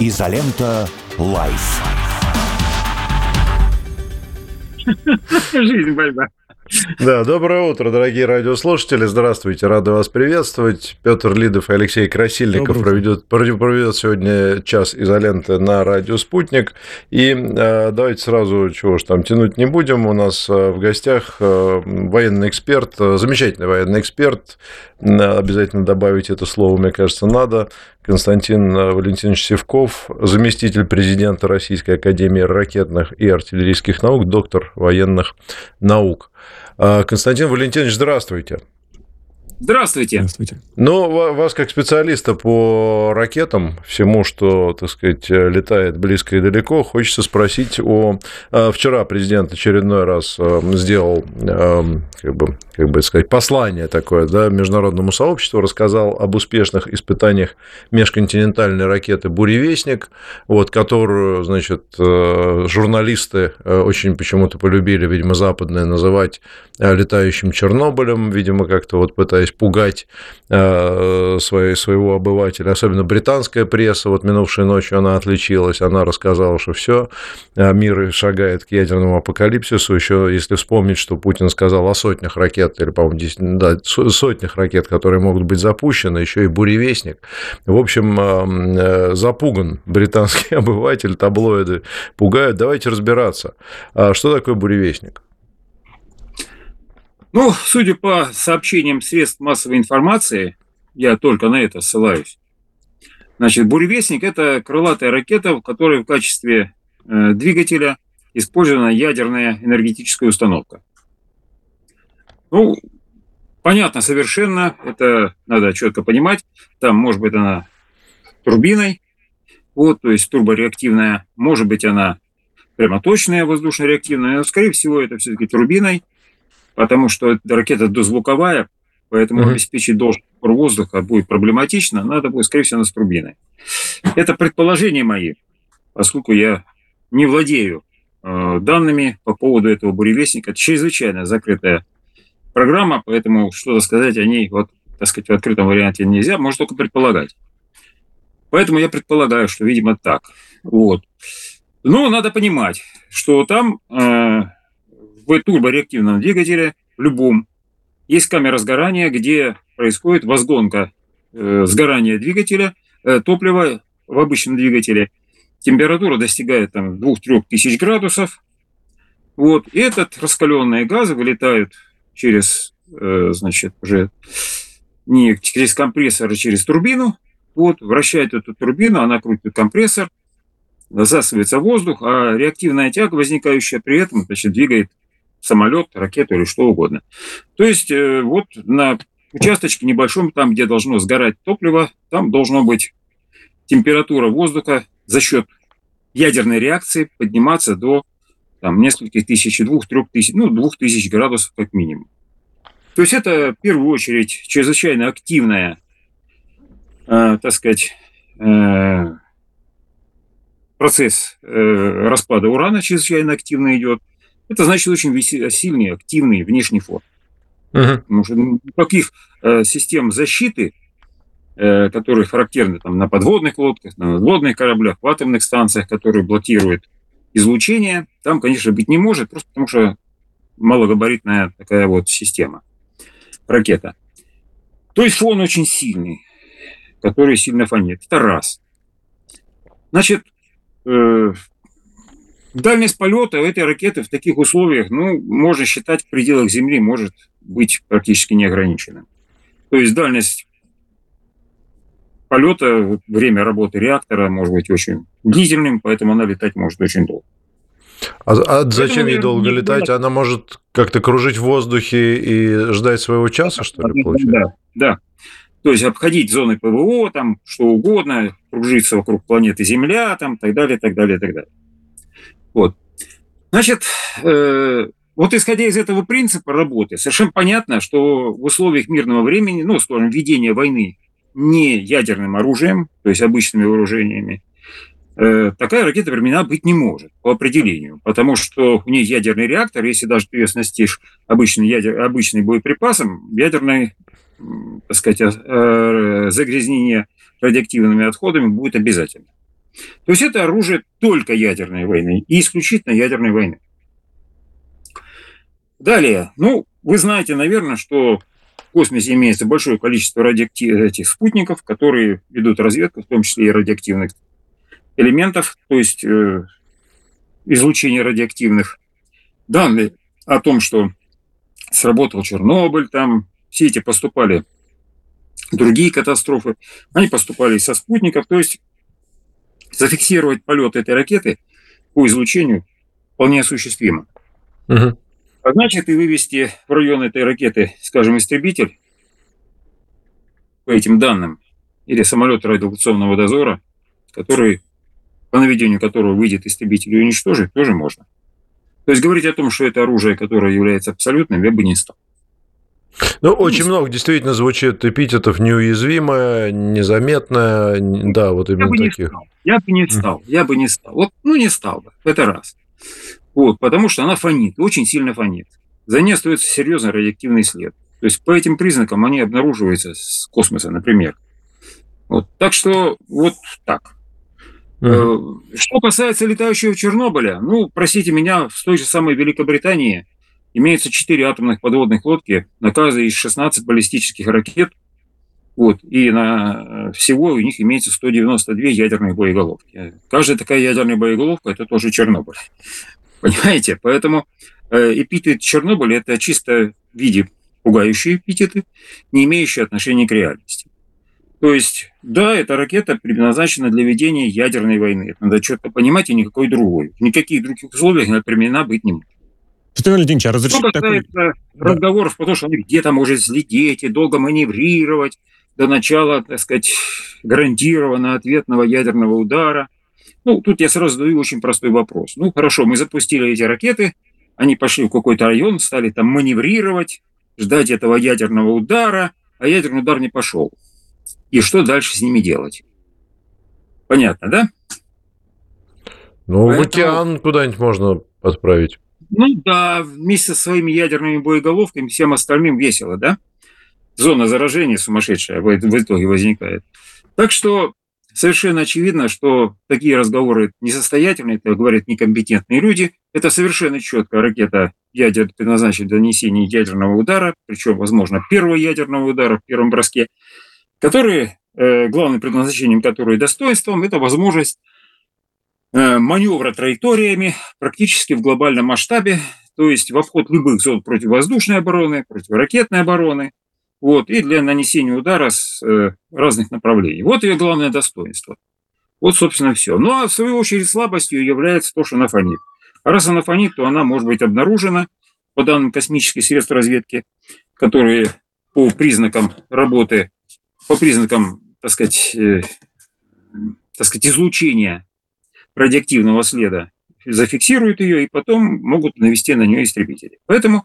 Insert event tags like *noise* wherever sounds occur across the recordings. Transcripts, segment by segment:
Изолента Live. Жизнь борьба. Да, доброе утро, дорогие радиослушатели. Здравствуйте, рады вас приветствовать. Петр Лидов и Алексей Красильников проведет, проведет сегодня час изоленты на радио «Спутник». И э, давайте сразу, чего ж там тянуть не будем. У нас э, в гостях э, военный эксперт, э, замечательный военный эксперт. Обязательно добавить это слово, мне кажется, надо. Константин э, Валентинович Севков, заместитель президента Российской Академии ракетных и артиллерийских наук, доктор военных наук. А, Константин Валентинович, здравствуйте. Здравствуйте. Здравствуйте. Ну, вас как специалиста по ракетам, всему, что, так сказать, летает близко и далеко, хочется спросить о... А, вчера президент очередной раз а, сделал, как бы, как бы сказать, послание такое да, международному сообществу, рассказал об успешных испытаниях межконтинентальной ракеты «Буревестник», вот, которую, значит, э, журналисты э, очень почему-то полюбили, видимо, западные, называть э, летающим Чернобылем, видимо, как-то вот пытаясь пугать своей, своего обывателя, особенно британская пресса, вот минувшей ночью она отличилась, она рассказала, что все, мир шагает к ядерному апокалипсису, еще если вспомнить, что Путин сказал о сотнях ракет ракет, или, по-моему, да, сотнях ракет, которые могут быть запущены, еще и буревестник. В общем, э, запуган британский *laughs* обыватель, таблоиды пугают. Давайте разбираться. А что такое буревестник? Ну, судя по сообщениям средств массовой информации, я только на это ссылаюсь. Значит, буревестник – это крылатая ракета, в которой в качестве э, двигателя использована ядерная энергетическая установка. Ну, понятно совершенно, это надо четко понимать. Там, может быть, она турбиной, вот, то есть турбореактивная, может быть, она прямоточная воздушно-реактивная, но, скорее всего, это все-таки турбиной, потому что ракета дозвуковая, поэтому mm-hmm. обеспечить должен воздуха будет проблематично, надо будет, скорее всего, она с турбиной. Это предположения мои, поскольку я не владею э, данными по поводу этого буревестника. Это чрезвычайно закрытая программа, поэтому что-то сказать о ней, вот, так сказать, в открытом варианте нельзя, можно только предполагать. Поэтому я предполагаю, что, видимо, так. Вот. Но надо понимать, что там э, в турбореактивном двигателе, в любом, есть камера сгорания, где происходит возгонка э, сгорания двигателя, э, топлива в обычном двигателе. Температура достигает там 2-3 тысяч градусов. Вот. И этот раскаленные газы вылетают через, э, значит, уже не через компрессор, а через турбину. Вот, вращает эту турбину, она крутит компрессор, засасывается воздух, а реактивная тяга, возникающая при этом, значит, двигает самолет, ракету или что угодно. То есть э, вот на участочке небольшом, там, где должно сгорать топливо, там должно быть температура воздуха за счет ядерной реакции подниматься до там, нескольких тысяч, двух, трех тысяч, ну, двух тысяч градусов как минимум. То есть это в первую очередь чрезвычайно активная, э, так сказать, э, процесс э, распада урана чрезвычайно активно идет. Это значит очень сильный, активный внешний фон. Uh-huh. Потому что никаких э, систем защиты, э, которые характерны там, на подводных лодках, на надводных кораблях, в атомных станциях, которые блокируют излучения там, конечно, быть не может, просто потому что малогабаритная такая вот система, ракета. То есть фон очень сильный, который сильно фонит. Это раз. Значит, э, дальность полета этой ракеты в таких условиях, ну, можно считать, в пределах Земли может быть практически неограниченным. То есть дальность полета, время работы реактора может быть очень длительным, поэтому она летать может очень долго. А, а зачем ей долго не летать? Она может как-то кружить в воздухе и ждать своего часа, что ли, получается? Да, да. То есть обходить зоны ПВО, там, что угодно, кружиться вокруг планеты Земля, там, так далее, так далее, так далее. Вот. Значит, э, вот исходя из этого принципа работы, совершенно понятно, что в условиях мирного времени, ну, скажем, ведения войны не ядерным оружием, то есть обычными вооружениями, э, такая ракета применена быть не может по определению, потому что у нее ядерный реактор, если даже ты ее снастишь обычный, ядер, обычный боеприпасом, ядерное так сказать, э, загрязнение радиоактивными отходами будет обязательно. То есть это оружие только ядерной войны и исключительно ядерной войны. Далее, ну, вы знаете, наверное, что в космосе имеется большое количество радиоактивных этих спутников, которые ведут разведку, в том числе и радиоактивных элементов, то есть э, излучение радиоактивных. Данные о том, что сработал Чернобыль, там все эти поступали другие катастрофы, они поступали со спутников, то есть зафиксировать полет этой ракеты по излучению вполне осуществимо. Угу. А значит, и вывести в район этой ракеты, скажем, истребитель по этим данным, или самолет радиолокационного дозора, который, по наведению которого выйдет истребитель и уничтожить, тоже можно. То есть говорить о том, что это оружие, которое является абсолютным, я бы не стал. Ну, очень много действительно звучит эпитетов неуязвимое, незаметное, да, вот именно я бы таких. Не стал. Я бы не стал, я бы не стал. Вот, ну, не стал бы, это раз. Вот, потому что она фонит, очень сильно фонит. За ней остается серьезный радиоактивный след. То есть по этим признакам они обнаруживаются с космоса, например. Вот, так что вот так. Uh-huh. Что касается летающего Чернобыля, ну, простите меня, в той же самой Великобритании имеется 4 атомных подводных лодки, на каждой из 16 баллистических ракет, вот, и на всего у них имеется 192 ядерные боеголовки. Каждая такая ядерная боеголовка – это тоже Чернобыль. *laughs* Понимаете? Поэтому э, эпитет Чернобыля – это чисто в виде пугающие эпитеты, не имеющие отношения к реальности. То есть, да, эта ракета предназначена для ведения ядерной войны. Это надо четко понимать, и никакой другой. В никаких других условиях она применена быть не может. Владимир Леонидович, а разрешите Что касается такой... разговоров, да. потому что они где-то может взлететь и долго маневрировать до начала, так сказать, гарантированно ответного ядерного удара. Ну, тут я сразу задаю очень простой вопрос. Ну, хорошо, мы запустили эти ракеты, они пошли в какой-то район, стали там маневрировать, ждать этого ядерного удара, а ядерный удар не пошел. И что дальше с ними делать? Понятно, да? Ну, Поэтому... в океан куда-нибудь можно отправить. Ну да, вместе со своими ядерными боеголовками, всем остальным весело, да? Зона заражения сумасшедшая в итоге возникает. Так что совершенно очевидно, что такие разговоры несостоятельные, это говорят некомпетентные люди. Это совершенно четко ракета ядер предназначена для нанесения ядерного удара, причем, возможно, первого ядерного удара в первом броске, который, э, главным предназначением которой достоинством, это возможность маневра траекториями практически в глобальном масштабе, то есть в обход любых зон противовоздушной обороны, противоракетной обороны, вот, и для нанесения удара с э, разных направлений. Вот ее главное достоинство. Вот, собственно, все. Ну, а в свою очередь слабостью является то, что она фонит. А раз она фонит, то она может быть обнаружена по данным космических средств разведки, которые по признакам работы, по признакам, так сказать, э, так сказать, излучения радиоактивного следа зафиксируют ее и потом могут навести на нее истребители. Поэтому,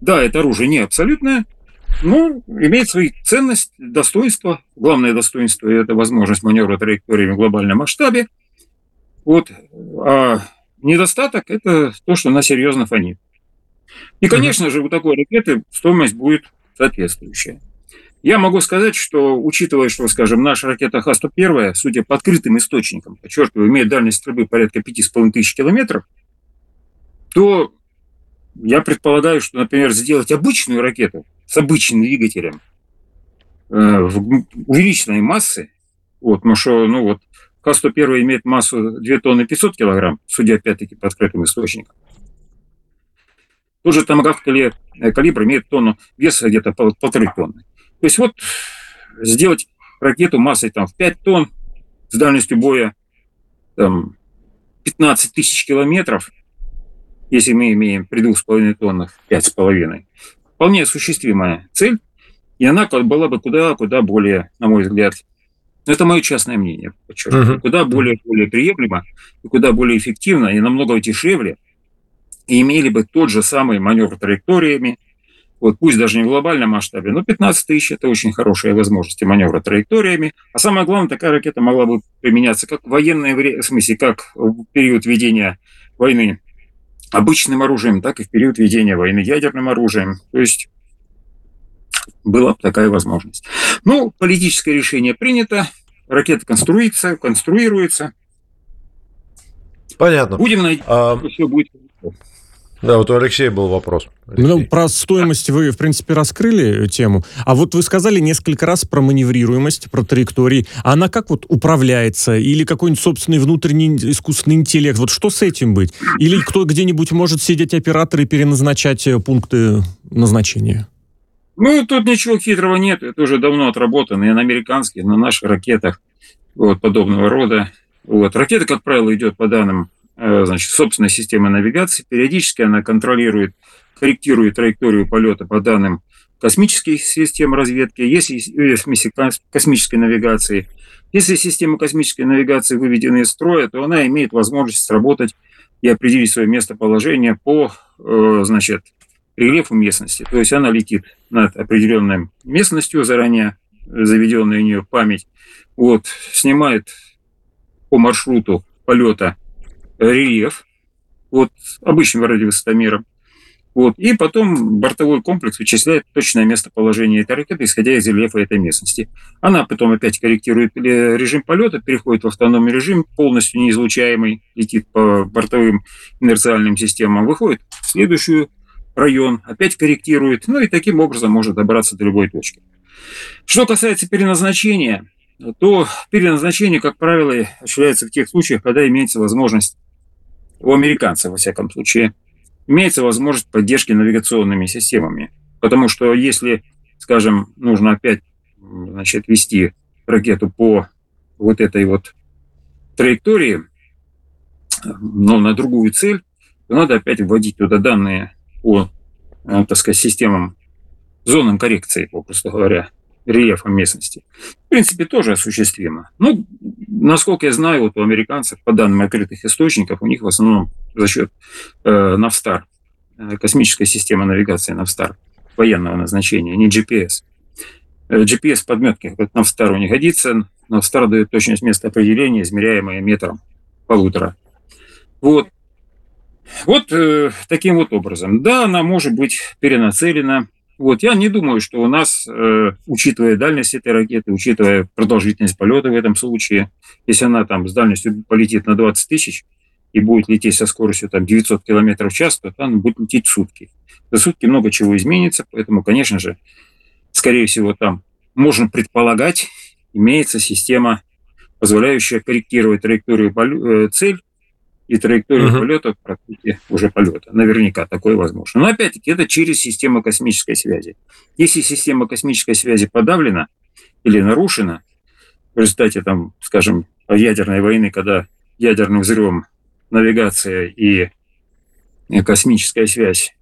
да, это оружие не абсолютное, ну, имеет свою ценность, достоинство. Главное достоинство – это возможность маневра траекториями в глобальном масштабе. Вот. А недостаток – это то, что она серьезно фонит. И, конечно же, у такой ракеты стоимость будет соответствующая. Я могу сказать, что, учитывая, что, скажем, наша ракета Х-101, судя по открытым источникам, подчеркиваю, имеет дальность стрельбы порядка 5,5 тысяч километров, то я предполагаю, что, например, сделать обычную ракету с обычным двигателем э, увеличенной массы, вот, потому что, ну вот, К-101 имеет массу 2 тонны 500 килограмм, судя опять-таки по открытым источникам. Тот же томагавк э, калибр имеет тонну веса где-то полторы тонны. То есть вот сделать ракету массой там, в 5 тонн с дальностью боя там, 15 тысяч километров – если мы имеем при двух с половиной тоннах пять с половиной, вполне осуществимая цель, и она была бы куда-куда более, на мой взгляд, это мое частное мнение, подчеркиваю, uh-huh. куда более, более приемлемо, и куда более эффективно, и намного дешевле, и имели бы тот же самый маневр траекториями, вот пусть даже не в глобальном масштабе, но 15 тысяч – это очень хорошая возможность маневра траекториями. А самое главное, такая ракета могла бы применяться как в военное время, в смысле, как в период ведения войны обычным оружием, так и в период ведения войны ядерным оружием. То есть была такая возможность. Ну, политическое решение принято, ракета конструируется, конструируется. Понятно. Будем надеяться, а... что все будет да, вот у Алексея был вопрос. Ну, про стоимость вы, в принципе, раскрыли тему. А вот вы сказали несколько раз про маневрируемость, про траектории. А она как вот управляется? Или какой-нибудь собственный внутренний искусственный интеллект? Вот что с этим быть? Или кто где-нибудь может сидеть оператор и переназначать э, пункты назначения? Ну, тут ничего хитрого нет. Это уже давно отработано и на американских, и на наших ракетах вот, подобного рода. Вот. Ракета, как правило, идет по данным значит, собственная система навигации. Периодически она контролирует, корректирует траекторию полета по данным космических систем разведки, если космической навигации. Если система космической навигации выведена из строя, то она имеет возможность сработать и определить свое местоположение по э, значит, рельефу местности. То есть она летит над определенной местностью, заранее заведенная у нее память, вот, снимает по маршруту полета рельеф, вот, обычным радиовысотомером, вот, и потом бортовой комплекс вычисляет точное местоположение этой ракеты, исходя из рельефа этой местности. Она потом опять корректирует режим полета, переходит в автономный режим, полностью неизлучаемый, летит по бортовым инерциальным системам, выходит в следующий район, опять корректирует, ну и таким образом может добраться до любой точки. Что касается переназначения, то переназначение, как правило, осуществляется в тех случаях, когда имеется возможность у американцев, во всяком случае, имеется возможность поддержки навигационными системами. Потому что если, скажем, нужно опять значит, вести ракету по вот этой вот траектории, но на другую цель, то надо опять вводить туда данные по, э, так сказать, системам, зонам коррекции, попросту говоря рельефом местности. В принципе, тоже осуществимо. Ну, насколько я знаю, вот у американцев, по данным открытых источников, у них в основном за счет э, э, космической системы навигации Навстар, военного назначения, не GPS. Э, GPS подметки, как Навстару не годится. Навстар дает точность места определения, измеряемое метром полутора. Вот. Вот э, таким вот образом. Да, она может быть перенацелена вот, я не думаю, что у нас, э, учитывая дальность этой ракеты, учитывая продолжительность полета в этом случае, если она там с дальностью полетит на 20 тысяч и будет лететь со скоростью там 900 км в час, то она будет лететь сутки. За сутки много чего изменится, поэтому, конечно же, скорее всего, там можно предполагать, имеется система, позволяющая корректировать траекторию э, цель и траекторию uh-huh. полета в практике уже полета. Наверняка такое возможно. Но опять-таки это через систему космической связи. Если система космической связи подавлена или нарушена в результате, там, скажем, ядерной войны, когда ядерным взрывом навигация и космическая связь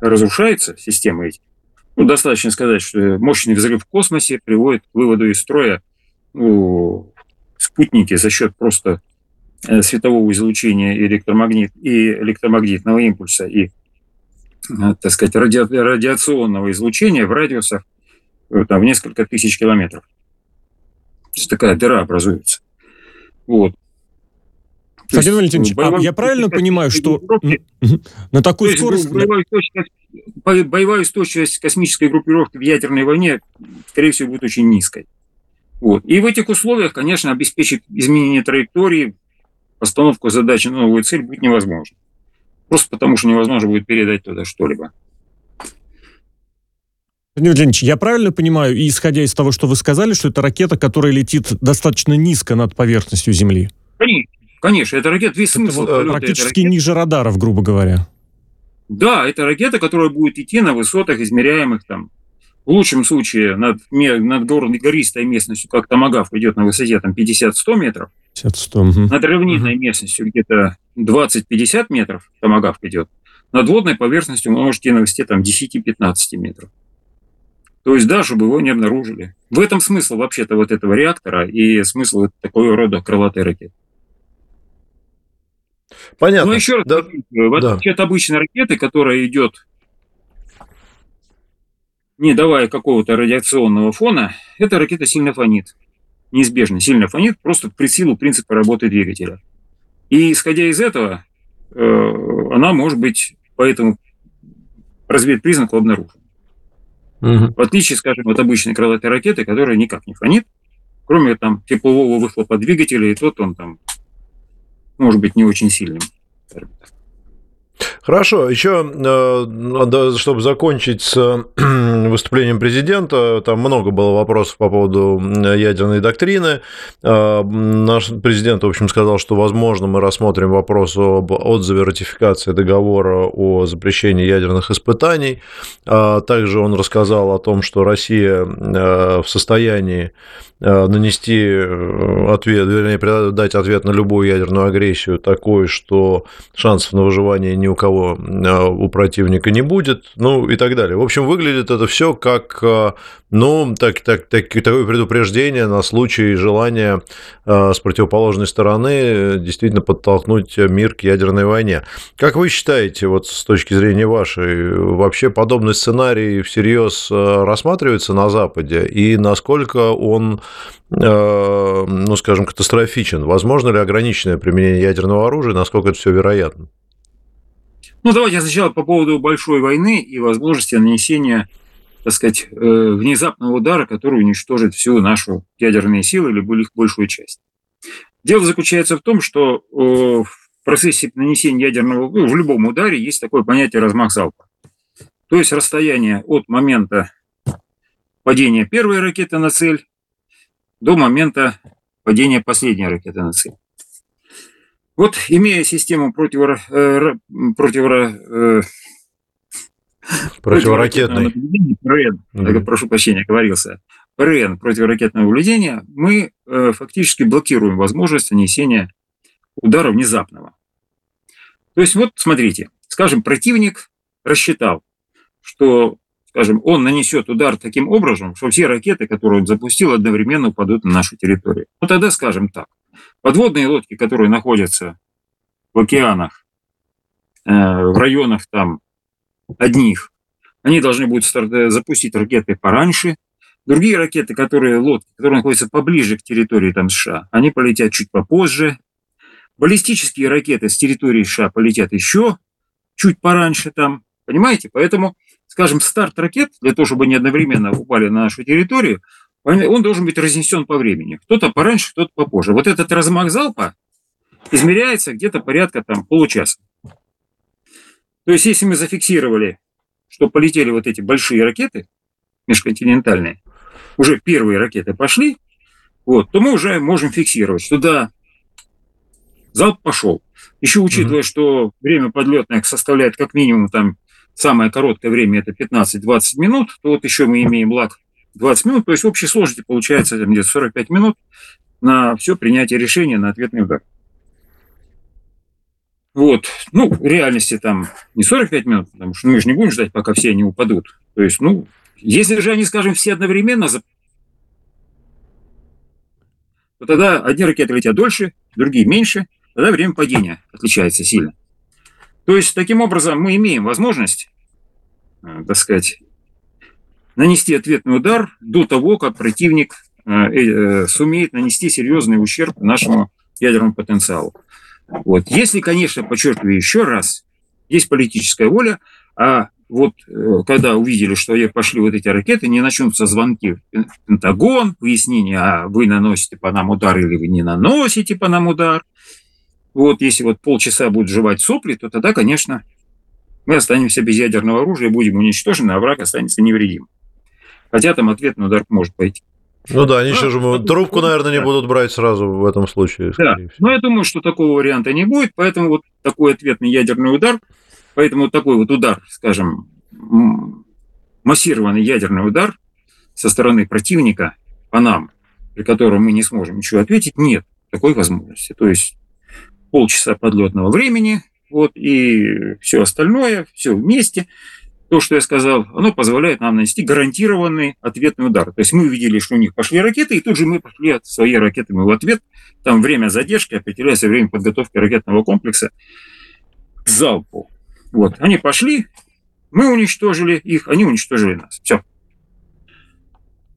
разрушается, система эти, ну, достаточно сказать, что мощный взрыв в космосе приводит к выводу из строя ну, спутники за счет просто светового излучения и, электромагнит, и электромагнитного импульса, и, э, так сказать, ради, радиационного излучения в радиусах э, там, в несколько тысяч километров. То есть такая дыра образуется. Вот. Владимир Валентинович, а я правильно понимаю, что на такую скорость... Боевая устойчивость, боевая устойчивость космической группировки в ядерной войне, скорее всего, будет очень низкой. Вот. И в этих условиях, конечно, обеспечить изменение траектории, постановку задачи на новую цель будет невозможно. Просто потому, что невозможно будет передать туда что-либо. Владимир Леонидович, я правильно понимаю, исходя из того, что вы сказали, что это ракета, которая летит достаточно низко над поверхностью Земли? Конечно, конечно это ракета, весь это смысл. Вот, практически ниже радаров, грубо говоря. Да, это ракета, которая будет идти на высотах, измеряемых там в лучшем случае над, над гористой местностью, как Томагавк идет на высоте там 50-100 метров, 50-100, угу. над равнинной местностью где-то 20-50 метров Томагавк идет, над водной поверхностью он может идти на высоте там 10-15 метров. То есть да, чтобы его не обнаружили. В этом смысл вообще-то вот этого реактора и смысл вот такого рода крылатой ракеты. Понятно. Но еще раз, да. в отличие да. от обычной ракеты, которая идет не давая какого-то радиационного фона, эта ракета сильно фонит. Неизбежно сильно фонит, просто при силу принципа работы двигателя. И исходя из этого, э, она может быть по этому разведпризнаку обнаружена. Угу. В отличие, скажем, от обычной крылатой ракеты, которая никак не фонит, кроме там теплового выхлопа двигателя, и тот он там может быть не очень сильным. Хорошо, еще, э, чтобы закончить с *clears throat* выступлением президента, там много было вопросов по поводу ядерной доктрины. Э, наш президент, в общем, сказал, что, возможно, мы рассмотрим вопрос об отзыве ратификации договора о запрещении ядерных испытаний. А также он рассказал о том, что Россия э, в состоянии нанести ответ, вернее, дать ответ на любую ядерную агрессию такой, что шансов на выживание ни у кого а, у противника не будет, ну и так далее. В общем, выглядит это все как, а, ну, так, так, так, такое предупреждение на случай желания а, с противоположной стороны действительно подтолкнуть мир к ядерной войне. Как вы считаете, вот с точки зрения вашей, вообще подобный сценарий всерьез рассматривается на Западе, и насколько он ну, скажем, катастрофичен? Возможно ли ограниченное применение ядерного оружия, насколько это все вероятно? Ну, давайте сначала по поводу большой войны и возможности нанесения, так сказать, э, внезапного удара, который уничтожит всю нашу ядерные силы или их большую часть. Дело заключается в том, что в процессе нанесения ядерного, ну, в любом ударе есть такое понятие размах залпа. То есть расстояние от момента падения первой ракеты на цель до момента падения последней ракеты на цель. Вот имея систему противо, э, противо, э, противоракетной, ПРН, mm-hmm. прошу прощения, говорился, ПРН противоракетного наблюдения, мы э, фактически блокируем возможность нанесения удара внезапного. То есть вот смотрите, скажем, противник рассчитал, что, скажем, он нанесет удар таким образом, что все ракеты, которые он запустил, одновременно упадут на нашу территорию. Ну тогда скажем так, Подводные лодки, которые находятся в океанах, э, в районах там одних, они должны будут старт, запустить ракеты пораньше. Другие ракеты, которые лодки, которые находятся поближе к территории там, США, они полетят чуть попозже. Баллистические ракеты с территории США полетят еще чуть пораньше там. Понимаете? Поэтому, скажем, старт ракет, для того, чтобы они одновременно упали на нашу территорию, он должен быть разнесен по времени. Кто-то пораньше, кто-то попозже. Вот этот размах залпа измеряется где-то порядка там получаса. То есть, если мы зафиксировали, что полетели вот эти большие ракеты межконтинентальные, уже первые ракеты пошли, вот, то мы уже можем фиксировать, что да, залп пошел. Еще учитывая, mm-hmm. что время подлетное составляет как минимум там самое короткое время это 15-20 минут, то вот еще мы имеем лак 20 минут, то есть в общей сложности получается где-то 45 минут на все принятие решения на ответный удар. Вот. Ну, в реальности там не 45 минут, потому что мы же не будем ждать, пока все они упадут. То есть, ну, если же они, скажем, все одновременно, то тогда одни ракеты летят дольше, другие меньше, тогда время падения отличается сильно. То есть, таким образом, мы имеем возможность, э, так сказать, нанести ответный удар до того, как противник э, э, сумеет нанести серьезный ущерб нашему ядерному потенциалу. Вот. Если, конечно, подчеркиваю еще раз, есть политическая воля, а вот э, когда увидели, что пошли вот эти ракеты, не начнутся звонки в Пентагон, выяснение, а вы наносите по нам удар или вы не наносите по нам удар. Вот если вот полчаса будут жевать сопли, то тогда, конечно, мы останемся без ядерного оружия, будем уничтожены, а враг останется невредим. Хотя там ответный удар может пойти. Ну да, они еще же трубку, наверное, не будут брать сразу в этом случае. Да, но я думаю, что такого варианта не будет, поэтому вот такой ответный ядерный удар, поэтому вот такой вот удар, скажем, массированный ядерный удар со стороны противника по нам, при котором мы не сможем ничего ответить, нет такой возможности. То есть полчаса подлетного времени, вот, и все остальное, все вместе – то, что я сказал, оно позволяет нам нанести гарантированный ответный удар. То есть мы увидели, что у них пошли ракеты, и тут же мы пошли от своей ракетами в ответ. Там время задержки определяется время подготовки ракетного комплекса к залпу. Вот, они пошли, мы уничтожили их, они уничтожили нас. Все.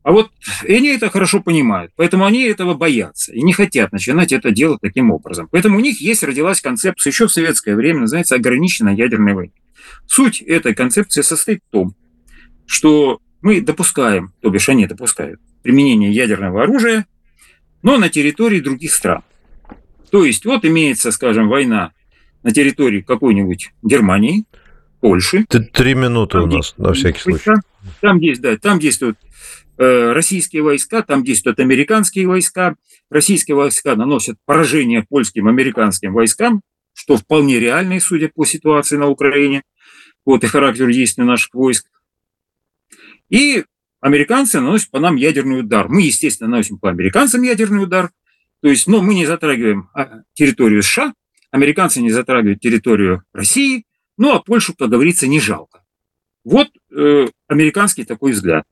А вот они это хорошо понимают, поэтому они этого боятся и не хотят начинать это делать таким образом. Поэтому у них есть, родилась концепция еще в советское время, называется ограниченная ядерная война. Суть этой концепции состоит в том, что мы допускаем, то бишь они допускают, применение ядерного оружия, но на территории других стран. То есть вот имеется, скажем, война на территории какой-нибудь Германии, Польши. Три минуты у нас, на всякий случай. Там есть, да, там действуют э, российские войска, там действуют американские войска. Российские войска наносят поражение польским, американским войскам, что вполне реально, судя по ситуации на Украине, вот и характер действий наших войск. И американцы наносят по нам ядерный удар. Мы, естественно, наносим по американцам ядерный удар. То есть, но мы не затрагиваем а, территорию США, американцы не затрагивают территорию России, ну а Польшу, как говорится, не жалко. Вот э, американский такой взгляд.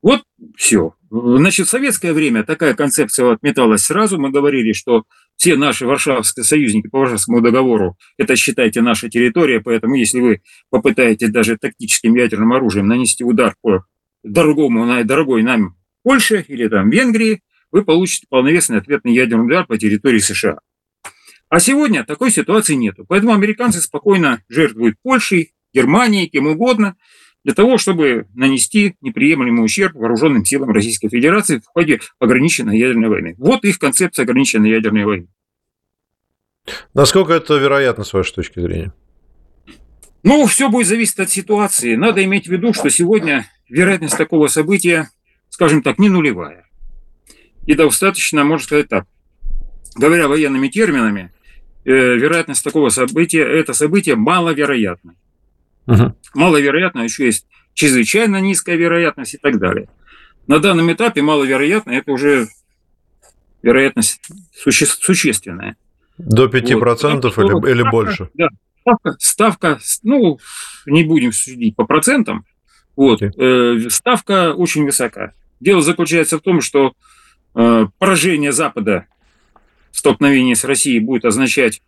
Вот все. Значит, в советское время такая концепция отметалась сразу. Мы говорили, что все наши варшавские союзники по Варшавскому договору, это, считайте, наша территория, поэтому если вы попытаетесь даже тактическим ядерным оружием нанести удар по дорогому, дорогой нам Польше или там Венгрии, вы получите полновесный ответный ядерный удар по территории США. А сегодня такой ситуации нет. Поэтому американцы спокойно жертвуют Польшей, Германией, кем угодно, для того, чтобы нанести неприемлемый ущерб вооруженным силам Российской Федерации в ходе ограниченной ядерной войны. Вот их концепция ограниченной ядерной войны. Насколько это вероятно, с вашей точки зрения? Ну, все будет зависеть от ситуации. Надо иметь в виду, что сегодня вероятность такого события, скажем так, не нулевая. И достаточно, можно сказать так, говоря военными терминами, э, вероятность такого события, это событие маловероятно. Угу. Маловероятно, еще есть чрезвычайно низкая вероятность и так далее. На данном этапе маловероятно, это уже вероятность суще, существенная. До 5% вот. процентов или, ставка, или больше? Да, ставка, ставка, ну, не будем судить по процентам, вот, okay. э, ставка очень высока. Дело заключается в том, что э, поражение Запада в столкновении с Россией будет означать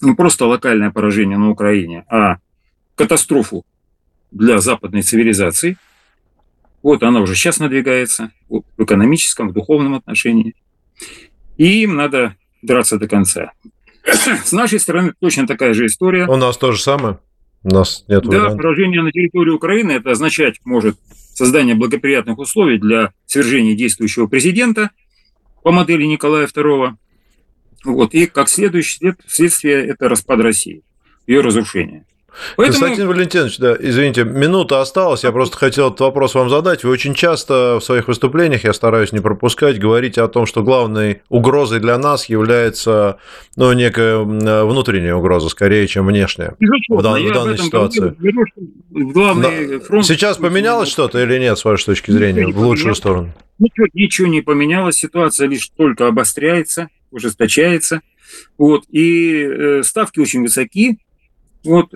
не просто локальное поражение на Украине, а катастрофу для западной цивилизации. Вот она уже сейчас надвигается в экономическом, в духовном отношении. И им надо драться до конца. *clears throat* С нашей стороны точно такая же история. У нас то же самое? У нас нет Да, вариантов. поражение на территории Украины это означать может создание благоприятных условий для свержения действующего президента по модели Николая II. Вот, и как следующее следствие это распад России, ее разрушение. Поэтому... Константин Валентинович, да, извините, минута осталась, я просто хотел этот вопрос вам задать. Вы очень часто в своих выступлениях, я стараюсь не пропускать, говорите о том, что главной угрозой для нас является ну, некая внутренняя угроза, скорее, чем внешняя в, дан, в данной ситуации. Главный фронт... Сейчас поменялось что-то или нет, с вашей точки зрения, в лучшую сторону? Ничего, ничего не поменялось, ситуация лишь только обостряется, ужесточается. Вот, и э, ставки очень высоки. Вот,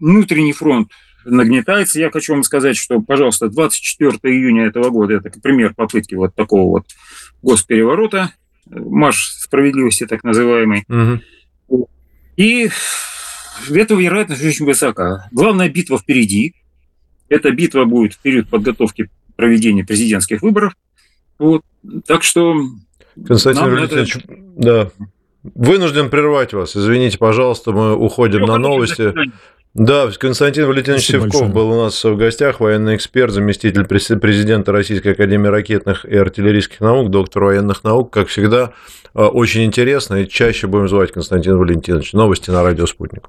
внутренний фронт нагнетается. Я хочу вам сказать, что, пожалуйста, 24 июня этого года, это пример попытки вот такого вот госпереворота, марш справедливости так называемый. Угу. И эта вероятность очень высока. Главная битва впереди. Эта битва будет в период подготовки проведения президентских выборов. Вот. Так что... Константин Валентинович, это... да, Вынужден прервать вас. Извините, пожалуйста, мы уходим на новости. Да, Константин Валентинович Спасибо Севков большое. был у нас в гостях, военный эксперт, заместитель президента Российской Академии ракетных и артиллерийских наук, доктор военных наук. Как всегда, э, очень интересно, и чаще будем звать Константин Валентинович. Новости на радио «Спутник».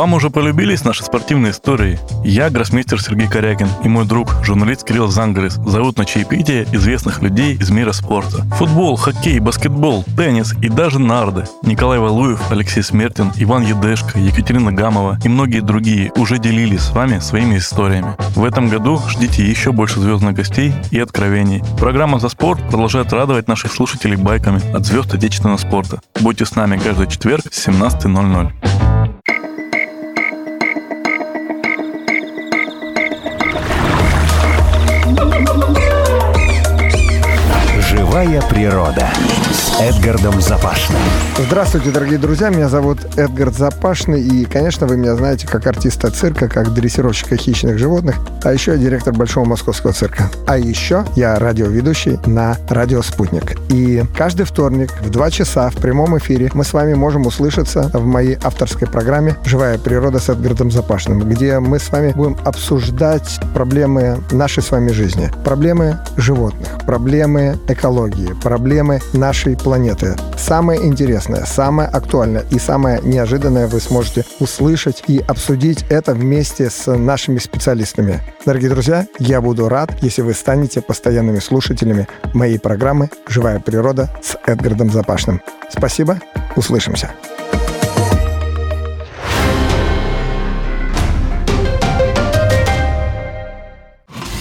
Вам уже полюбились наши спортивные истории? Я гроссмейстер Сергей Корякин и мой друг, журналист Кирилл Зангарис, зовут на чаепитие известных людей из мира спорта. Футбол, хоккей, баскетбол, теннис и даже нарды. Николай Валуев, Алексей Смертин, Иван Едешко, Екатерина Гамова и многие другие уже делились с вами своими историями. В этом году ждите еще больше звездных гостей и откровений. Программа «За спорт» продолжает радовать наших слушателей байками от звезд отечественного спорта. Будьте с нами каждый четверг с 17.00. Живая природа с Эдгардом Запашным. Здравствуйте, дорогие друзья, меня зовут Эдгард Запашный, и, конечно, вы меня знаете как артиста цирка, как дрессировщика хищных животных, а еще я директор Большого Московского цирка. А еще я радиоведущий на радио «Спутник». И каждый вторник в 2 часа в прямом эфире мы с вами можем услышаться в моей авторской программе «Живая природа» с Эдгардом Запашным, где мы с вами будем обсуждать проблемы нашей с вами жизни, проблемы животных, проблемы экологии, проблемы нашей планеты. Самое интересное, самое актуальное и самое неожиданное вы сможете услышать и обсудить это вместе с нашими специалистами. Дорогие друзья, я буду рад, если вы станете постоянными слушателями моей программы «Живая природа» с Эдгардом Запашным. Спасибо, услышимся.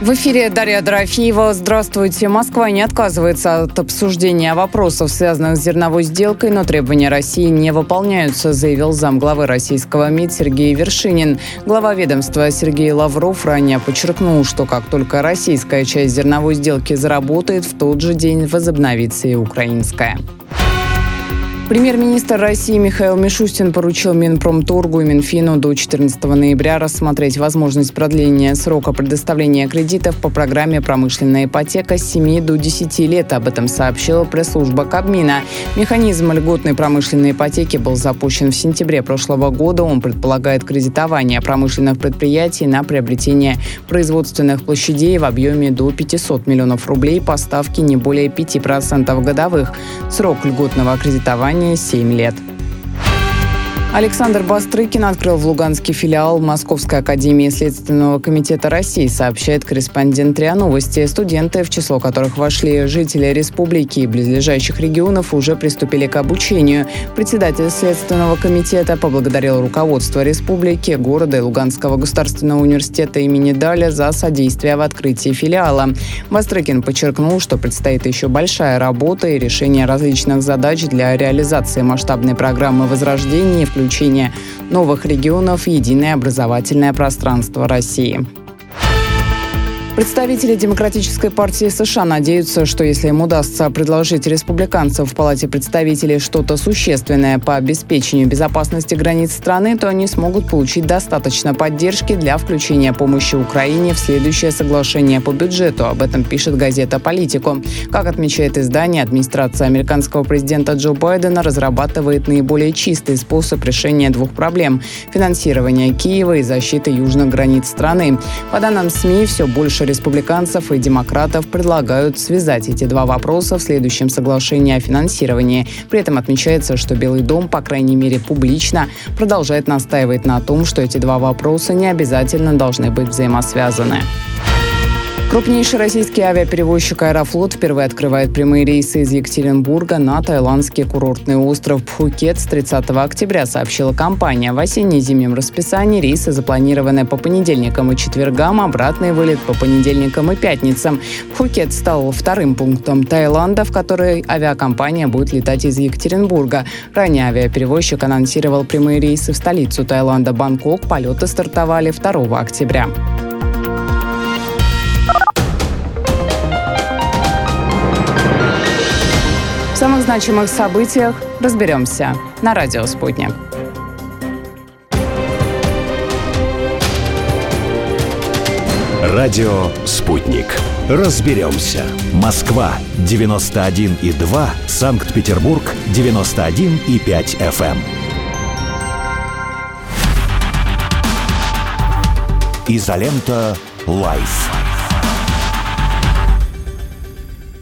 В эфире Дарья Дорофеева. Здравствуйте. Москва не отказывается от обсуждения вопросов, связанных с зерновой сделкой, но требования России не выполняются, заявил замглавы российского МИД Сергей Вершинин. Глава ведомства Сергей Лавров ранее подчеркнул, что как только российская часть зерновой сделки заработает, в тот же день возобновится и украинская. Премьер-министр России Михаил Мишустин поручил Минпромторгу и Минфину до 14 ноября рассмотреть возможность продления срока предоставления кредитов по программе «Промышленная ипотека» с 7 до 10 лет. Об этом сообщила пресс-служба Кабмина. Механизм льготной промышленной ипотеки был запущен в сентябре прошлого года. Он предполагает кредитование промышленных предприятий на приобретение производственных площадей в объеме до 500 миллионов рублей по ставке не более 5% годовых. Срок льготного кредитования ранее 7 лет. Александр Бастрыкин открыл в Луганске филиал Московской академии Следственного комитета России, сообщает корреспондент РИА Новости. Студенты, в число которых вошли жители республики и близлежащих регионов, уже приступили к обучению. Председатель Следственного комитета поблагодарил руководство республики, города и Луганского государственного университета имени Даля за содействие в открытии филиала. Бастрыкин подчеркнул, что предстоит еще большая работа и решение различных задач для реализации масштабной программы возрождения, включения новых регионов в единое образовательное пространство России. Представители Демократической партии США надеются, что если им удастся предложить республиканцам в Палате представителей что-то существенное по обеспечению безопасности границ страны, то они смогут получить достаточно поддержки для включения помощи Украине в следующее соглашение по бюджету. Об этом пишет газета «Политику». Как отмечает издание, администрация американского президента Джо Байдена разрабатывает наиболее чистый способ решения двух проблем – финансирования Киева и защиты южных границ страны. По данным СМИ, все больше республиканцев и демократов предлагают связать эти два вопроса в следующем соглашении о финансировании. При этом отмечается, что Белый дом, по крайней мере публично, продолжает настаивать на том, что эти два вопроса не обязательно должны быть взаимосвязаны. Крупнейший российский авиаперевозчик «Аэрофлот» впервые открывает прямые рейсы из Екатеринбурга на тайландский курортный остров Пхукет с 30 октября, сообщила компания. В осенне-зимнем расписании рейсы запланированы по понедельникам и четвергам, обратный вылет по понедельникам и пятницам. Пхукет стал вторым пунктом Таиланда, в который авиакомпания будет летать из Екатеринбурга. Ранее авиаперевозчик анонсировал прямые рейсы в столицу Таиланда Бангкок. Полеты стартовали 2 октября. Значимых событиях разберемся на радио «Спутник». Радио «Спутник». Разберемся. Москва, 91,2. Санкт-Петербург, 91,5 FM. Изолента Live.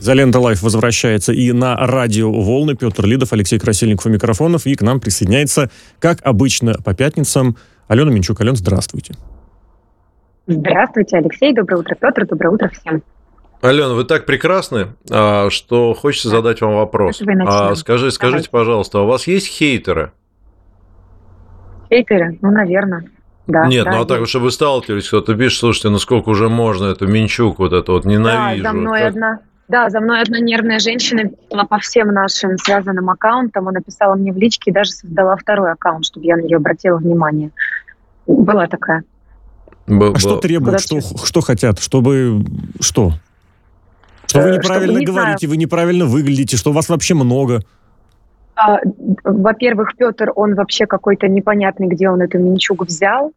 Изолента Live возвращается и на радиоволны. Петр Лидов, Алексей Красильников у микрофонов. И к нам присоединяется, как обычно, по пятницам Алена Минчук. Ален, здравствуйте. Здравствуйте, Алексей. Доброе утро, Петр. Доброе утро всем. Алена, вы так прекрасны, а, что хочется задать вам вопрос. А, скажи, скажите, пожалуйста, а у вас есть хейтеры? Хейтеры? Ну, наверное. Да, Нет, да, ну а так, чтобы вы сталкивались, кто-то пишет, слушайте, ну сколько уже можно эту Минчук вот это вот ненавижу. Да, за мной Как- одна. Да, за мной одна нервная женщина по всем нашим связанным аккаунтам. Она написала мне в личке и даже создала второй аккаунт, чтобы я на нее обратила внимание. Была такая. Б- а что требуют, что, что хотят, чтобы что? Что вы э, неправильно не говорите, знаю. вы неправильно выглядите, что у вас вообще много. А, во-первых, Петр, он вообще какой-то непонятный, где он эту минчугу взял.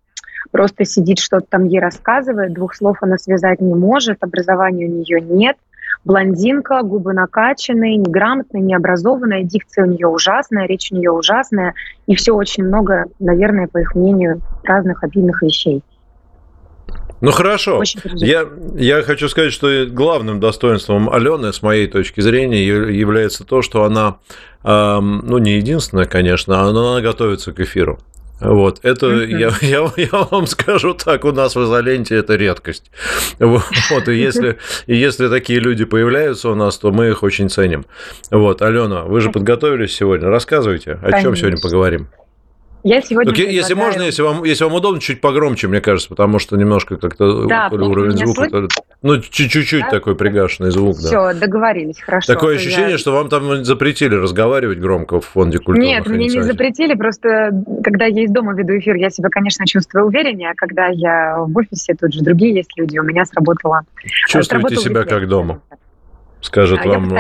Просто сидит, что-то там ей рассказывает, двух слов она связать не может, образования у нее нет – блондинка, губы накачанные, неграмотная, необразованная, дикция у нее ужасная, речь у нее ужасная, и все очень много, наверное, по их мнению, разных обидных вещей. Ну хорошо. Я, я хочу сказать, что главным достоинством Алены, с моей точки зрения, является то, что она, э, ну не единственная, конечно, но она готовится к эфиру. Вот, это, mm-hmm. я, *laughs* я, я вам скажу так, у нас в изоленте это редкость. Вот, и если, и если такие люди появляются у нас, то мы их очень ценим. Вот, Алена, вы же подготовились сегодня, рассказывайте, о Конечно. чем сегодня поговорим. Я сегодня Только, Если можно, если вам, если вам удобно, чуть погромче, мне кажется, потому что немножко как-то да, уровень звука... Ну, чуть-чуть да? такой пригашенный звук, Все, да. договорились, хорошо. Такое ощущение, я... что вам там запретили разговаривать громко в фонде культуры. Нет, мне не запретили, просто когда я из дома веду эфир, я себя, конечно, чувствую увереннее, а когда я в офисе, тут же другие есть люди, у меня сработало... Чувствуете себя как дома? Скажет а, вам...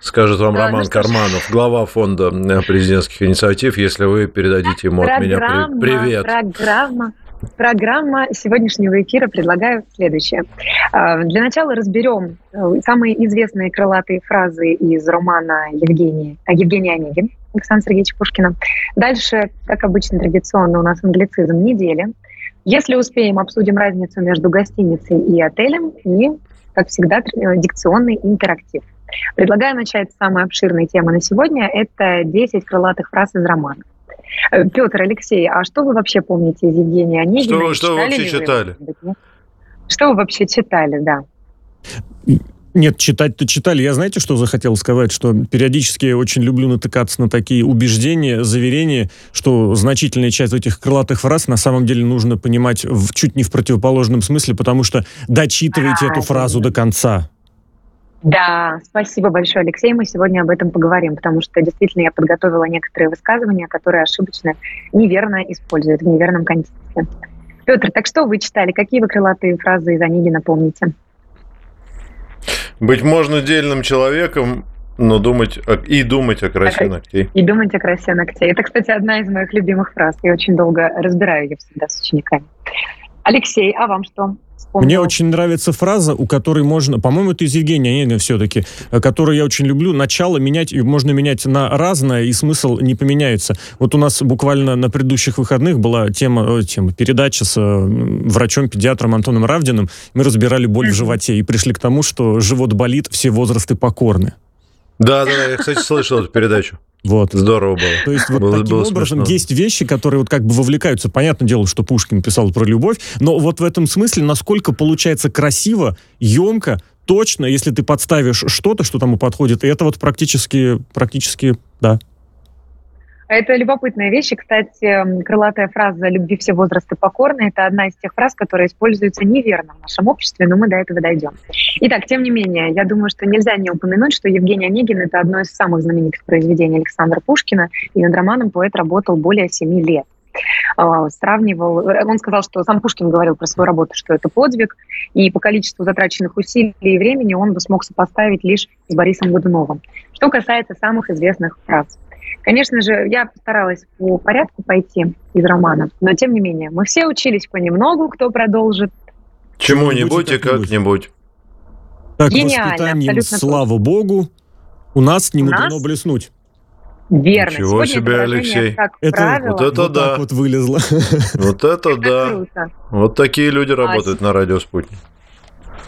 Скажет вам Роман ну, Карманов, глава фонда э, президентских инициатив, если вы передадите ему от меня привет. Программа, программа сегодняшнего эфира предлагаю следующее. А, для начала разберем э, самые известные крылатые фразы из романа Евгения, э, Евгения Онегин Александра Сергеевича Пушкина. Дальше, как обычно, традиционно у нас англицизм недели. Если успеем, обсудим разницу между гостиницей и отелем и, как всегда, дикционный интерактив. Предлагаю начать с самой обширной темы на сегодня. Это 10 крылатых фраз из романа. Э, Петр, Алексей, а что вы вообще помните из Евгения Онегина? Что, что вы вообще читали? Вы, что вы вообще читали, да? Нет, читать-то читали. Я знаете, что захотел сказать? Что периодически очень люблю натыкаться на такие убеждения, заверения, что значительная часть этих крылатых фраз на самом деле нужно понимать в, чуть не в противоположном смысле, потому что дочитывайте а, эту фразу до конца. Да, спасибо большое, Алексей. Мы сегодня об этом поговорим, потому что действительно я подготовила некоторые высказывания, которые ошибочно, неверно используют в неверном контексте. Петр, так что вы читали? Какие вы крылатые фразы из Онегина помните? Быть можно дельным человеком, но думать о, и думать о красе а, ногтей. И думать о красе ногтей. Это, кстати, одна из моих любимых фраз. Я очень долго разбираю ее всегда с учениками. Алексей, а вам что? вспомнил. Мне очень нравится фраза, у которой можно, по-моему, это из Евгения Онегина все-таки, э, которую я очень люблю. Начало менять, можно менять на разное, и смысл не поменяется. Вот у нас буквально на предыдущих выходных была тема, э, тема передача с э, врачом-педиатром Антоном Равдиным. Мы разбирали боль в животе и пришли к тому, что живот болит, все возрасты покорны. Да, да, я, кстати, слышал эту передачу. Вот. Здорово было. То есть вот было, таким было образом смешно. есть вещи, которые вот как бы вовлекаются. Понятное дело, что Пушкин писал про любовь, но вот в этом смысле, насколько получается красиво, емко, точно, если ты подставишь что-то, что тому подходит, и это вот практически, практически, да, это любопытная вещь. И, кстати, крылатая фраза «любви все возрасты покорны» — это одна из тех фраз, которые используются неверно в нашем обществе, но мы до этого дойдем. Итак, тем не менее, я думаю, что нельзя не упомянуть, что Евгений Онегин — это одно из самых знаменитых произведений Александра Пушкина, и над романом поэт работал более семи лет а, сравнивал, он сказал, что сам Пушкин говорил про свою работу, что это подвиг, и по количеству затраченных усилий и времени он бы смог сопоставить лишь с Борисом Годуновым. Что касается самых известных фраз. Конечно же, я постаралась по порядку пойти из романа, но тем не менее, мы все учились понемногу, кто продолжит. Чему-нибудь и как-нибудь. Так, Гениально, воспитанием, слава богу, у нас не мудрено нас? блеснуть. Верно. Чего Сегодня себе, Алексей. Как это, правило, вот это вот да. Так вот вылезло. Вот это да. Вот такие люди работают на радио «Спутник».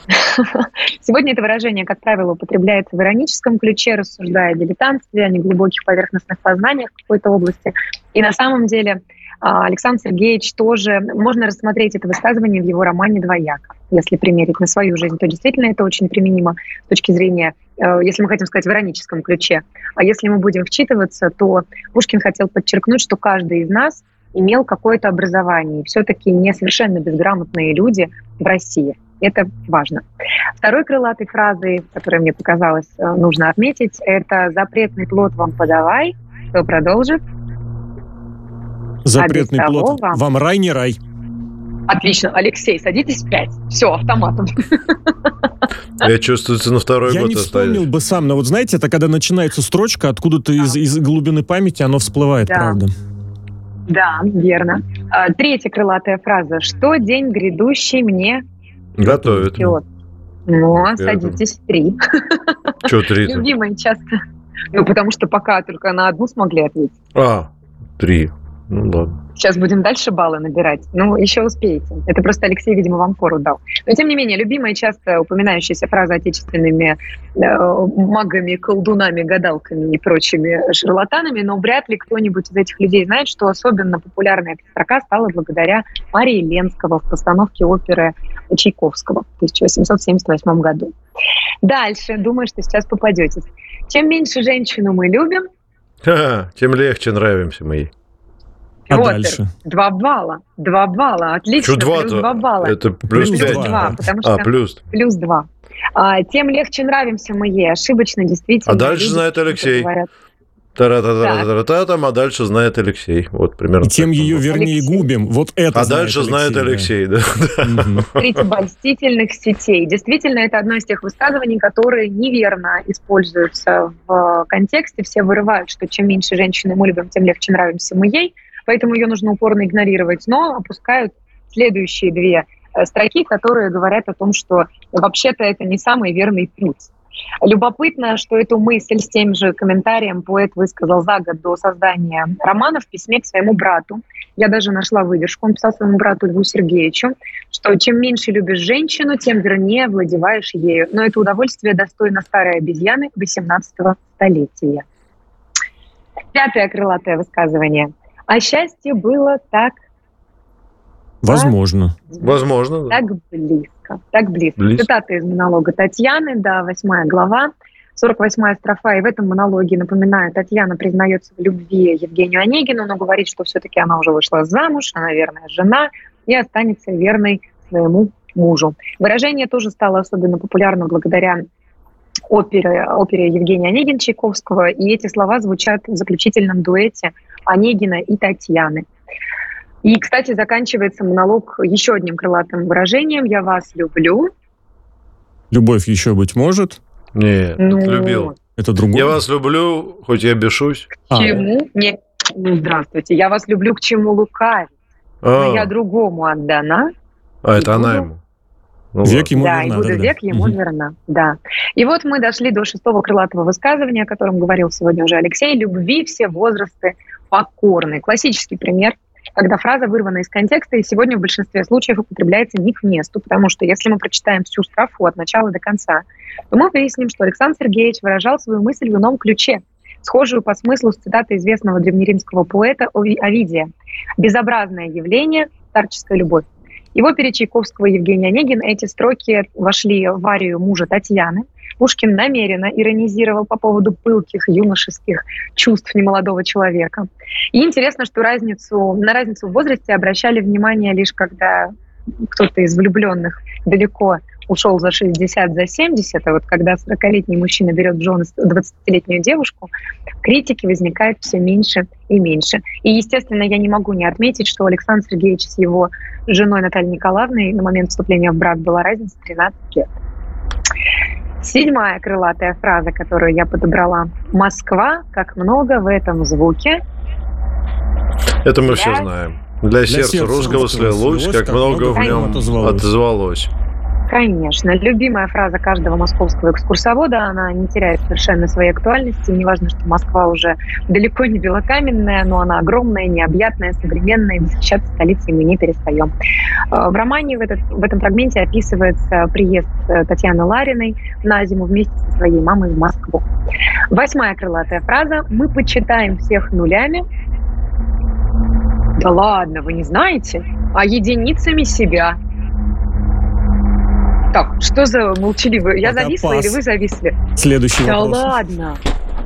*laughs* Сегодня это выражение, как правило, употребляется в ироническом ключе, рассуждая о дилетантстве, о неглубоких поверхностных познаниях в какой-то области. И на самом деле а, Александр Сергеевич тоже, можно рассмотреть это высказывание в его романе «Двояко». Если примерить на свою жизнь, то действительно это очень применимо с точки зрения, э, если мы хотим сказать, в ироническом ключе. А если мы будем вчитываться, то Пушкин хотел подчеркнуть, что каждый из нас имел какое-то образование. И все-таки не совершенно безграмотные люди в России – Это важно. Второй крылатой фразой, которую мне показалось э, нужно отметить, это «запретный плод вам подавай». Кто продолжит? Запретный плод. Вам... вам рай не рай. Отлично. Алексей, садитесь в пять. Все, автоматом. Я чувствую, на второй Я год не вспомнил бы сам, но вот знаете, это когда начинается строчка, откуда-то из, из глубины памяти оно всплывает, да. правда. Да, верно. А, третья крылатая фраза. Что день грядущий мне готовит? Ну, садитесь в три. Что три? Любимые часто. Ну, потому что пока только на одну смогли ответить. А, три. Ну ладно. Сейчас будем дальше баллы набирать. Ну, еще успеете. Это просто Алексей, видимо, вам фору дал. Но, тем не менее, любимая часто упоминающаяся фраза отечественными э, магами, колдунами, гадалками и прочими шарлатанами, но вряд ли кто-нибудь из этих людей знает, что особенно популярная эта строка стала благодаря Марии Ленского в постановке оперы Чайковского в 1878 году. Дальше, думаю, что сейчас попадете. Чем меньше женщину мы любим, тем легче нравимся мы ей. А Петр, дальше? Два балла. Два балла. Отлично. Что два плюс два балла. Это плюс, плюс пять. Два, потому что а, плюс. Плюс два. А, тем легче нравимся мы ей. Ошибочно, действительно. А дальше знает Алексей. Та-та-та-та-та-там, а дальше знает Алексей. Вот примерно. И тем ее, вернее, Алексей. губим. Вот это А дальше знает Алексей, да. Смотрите, *laughs* обольстительных сетей. Действительно, это одно из тех высказываний, которые неверно используются в контексте. Все вырывают, что чем меньше женщины мы любим, тем легче нравимся мы ей поэтому ее нужно упорно игнорировать, но опускают следующие две э, строки, которые говорят о том, что вообще-то это не самый верный путь. Любопытно, что эту мысль с тем же комментарием поэт высказал за год до создания романа в письме к своему брату. Я даже нашла выдержку. Он писал своему брату Льву Сергеевичу, что чем меньше любишь женщину, тем вернее владеваешь ею. Но это удовольствие достойно старой обезьяны 18 столетия. Пятое крылатое высказывание. А счастье было так... Возможно. Так, Возможно. Так близко. Так близко. близко. Цитата из монолога Татьяны, да, восьмая глава. 48-я строфа, и в этом монологе, напоминаю, Татьяна признается в любви Евгению Онегину, но говорит, что все-таки она уже вышла замуж, она верная жена и останется верной своему мужу. Выражение тоже стало особенно популярным благодаря опере, опере Евгения Онегин Чайковского, и эти слова звучат в заключительном дуэте Онегина и Татьяны. И, кстати, заканчивается монолог еще одним крылатым выражением «Я вас люблю». Любовь еще быть может. Нет, ну, любил. Это другое. Я вас люблю, хоть я бешусь. К а. чему? Не, ну, здравствуйте. Я вас люблю, к чему лукавить. А. Но я другому отдана. А, это она ему. Ну, век ему да, верна. и буду да, век да. ему угу. верна, да. И вот мы дошли до шестого крылатого высказывания, о котором говорил сегодня уже Алексей. «Любви все возрасты покорны». Классический пример, когда фраза вырвана из контекста и сегодня в большинстве случаев употребляется не к месту, потому что если мы прочитаем всю строфу от начала до конца, то мы выясним, что Александр Сергеевич выражал свою мысль в ином ключе, схожую по смыслу с цитатой известного древнеримского поэта Овидия «Безобразное явление – старческая любовь». И в опере Чайковского Евгения Онегин эти строки вошли в арию мужа Татьяны. Пушкин намеренно иронизировал по поводу пылких юношеских чувств немолодого человека. И интересно, что разницу, на разницу в возрасте обращали внимание лишь когда кто-то из влюбленных далеко ушел за 60, за 70, а вот когда 40-летний мужчина берет в жены 20-летнюю девушку, критики возникает все меньше и меньше. И, естественно, я не могу не отметить, что Александр Сергеевич с его женой Натальей Николаевной на момент вступления в брак была разница 13 лет. Седьмая крылатая фраза, которую я подобрала. «Москва, как много в этом звуке». Это мы все знаем. Для, Для сердца, сердца русского слилось, как, как много в нем отозвалось. отозвалось. Конечно. Любимая фраза каждого московского экскурсовода, она не теряет совершенно своей актуальности. Неважно, что Москва уже далеко не белокаменная, но она огромная, необъятная, современная, и восхищаться столицей мы не перестаем. Э, в романе в, этот, в этом фрагменте описывается приезд э, Татьяны Лариной на зиму вместе со своей мамой в Москву. Восьмая крылатая фраза «Мы почитаем всех нулями, да ладно, вы не знаете? А единицами себя. Так, что за молчаливый? Я зависла пас. или вы зависли? Следующий да вопрос. Да ладно.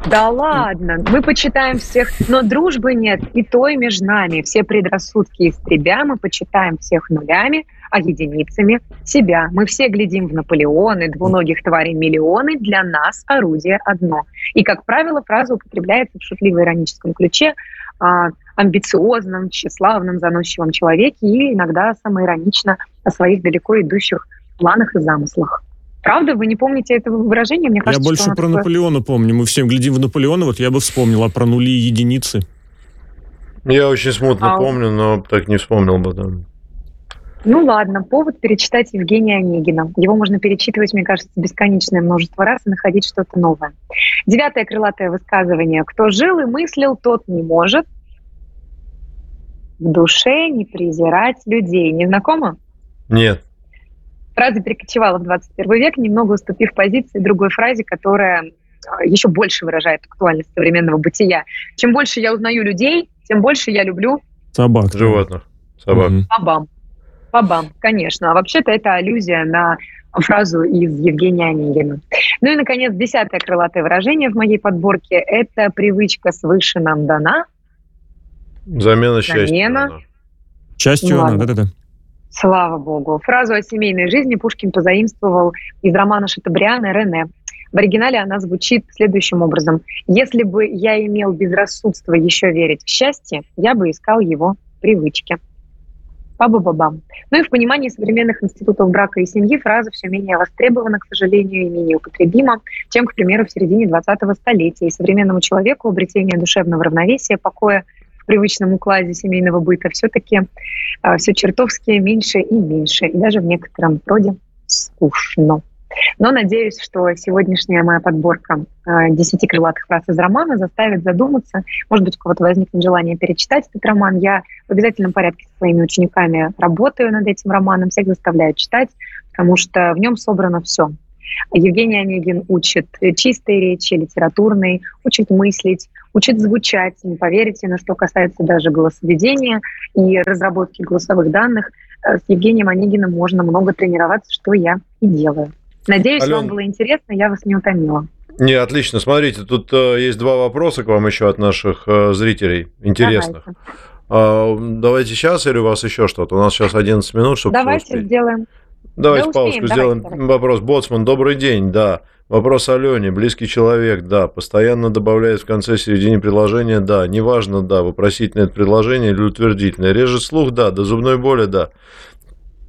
Да ладно, мы почитаем всех, но дружбы нет, и той между нами. Все предрассудки истребя, мы почитаем всех нулями, а единицами себя. Мы все глядим в Наполеоны, двуногих тварей миллионы, для нас орудие одно. И, как правило, фраза употребляется в шутливо-ироническом ключе, а, амбициозном, тщеславном, заносчивом человеке и иногда самоиронично о своих далеко идущих планах и замыслах. Правда? Вы не помните этого выражения? Мне кажется, я больше про такое... Наполеона помню. Мы всем глядим в Наполеона, вот я бы вспомнил, а про нули и единицы? Я очень смутно а... помню, но так не вспомнил бы. Да. Ну ладно, повод перечитать Евгения Онегина. Его можно перечитывать, мне кажется, бесконечное множество раз и находить что-то новое. Девятое крылатое высказывание. Кто жил и мыслил, тот не может в душе не презирать людей. Не знакомо? Нет. Фраза перекочевала в 21 век, немного уступив позиции другой фразе, которая а, еще больше выражает актуальность современного бытия. Чем больше я узнаю людей, тем больше я люблю... Собак. Животных. Собак. Угу. Бабам. Бабам, конечно. А вообще-то это аллюзия на фразу из Евгения Онегина. Ну и, наконец, десятое крылатое выражение в моей подборке – это привычка свыше нам дана. Замена счастья. Замена. Счастью она, да-да-да. Слава богу. Фразу о семейной жизни Пушкин позаимствовал из романа Шатабриана «Рене». В оригинале она звучит следующим образом. «Если бы я имел безрассудство еще верить в счастье, я бы искал его привычки». Ба-ба-ба-бам. Ну и в понимании современных институтов брака и семьи фраза все менее востребована, к сожалению, и менее употребима, чем, к примеру, в середине 20-го столетия. И современному человеку обретение душевного равновесия, покоя в привычном укладе семейного быта все-таки а, все чертовски меньше и меньше, и даже в некотором роде скучно. Но надеюсь, что сегодняшняя моя подборка э, десяти крылатых фраз из романа заставит задуматься. Может быть, у кого-то возникнет желание перечитать этот роман. Я в обязательном порядке со своими учениками работаю над этим романом, всех заставляю читать, потому что в нем собрано все. Евгений Онегин учит чистой речи, литературной, учит мыслить, учит звучать. Не поверите, но что касается даже голосоведения и разработки голосовых данных, э, с Евгением Онегиным можно много тренироваться, что я и делаю. Надеюсь, Ален... вам было интересно, я вас не утомила. Не, отлично. Смотрите, тут э, есть два вопроса к вам еще от наших э, зрителей интересных. Давайте. А, давайте сейчас или у вас еще что-то? У нас сейчас 11 минут, чтобы Давайте успеть. сделаем. Давайте да паузу сделаем. Давайте. Вопрос. Боцман, добрый день, да. Вопрос Алене. Близкий человек, да. Постоянно добавляет в конце середине предложения, да. Неважно, да. Вопросительное предложение или утвердительное. Режет слух, да. До зубной боли, да.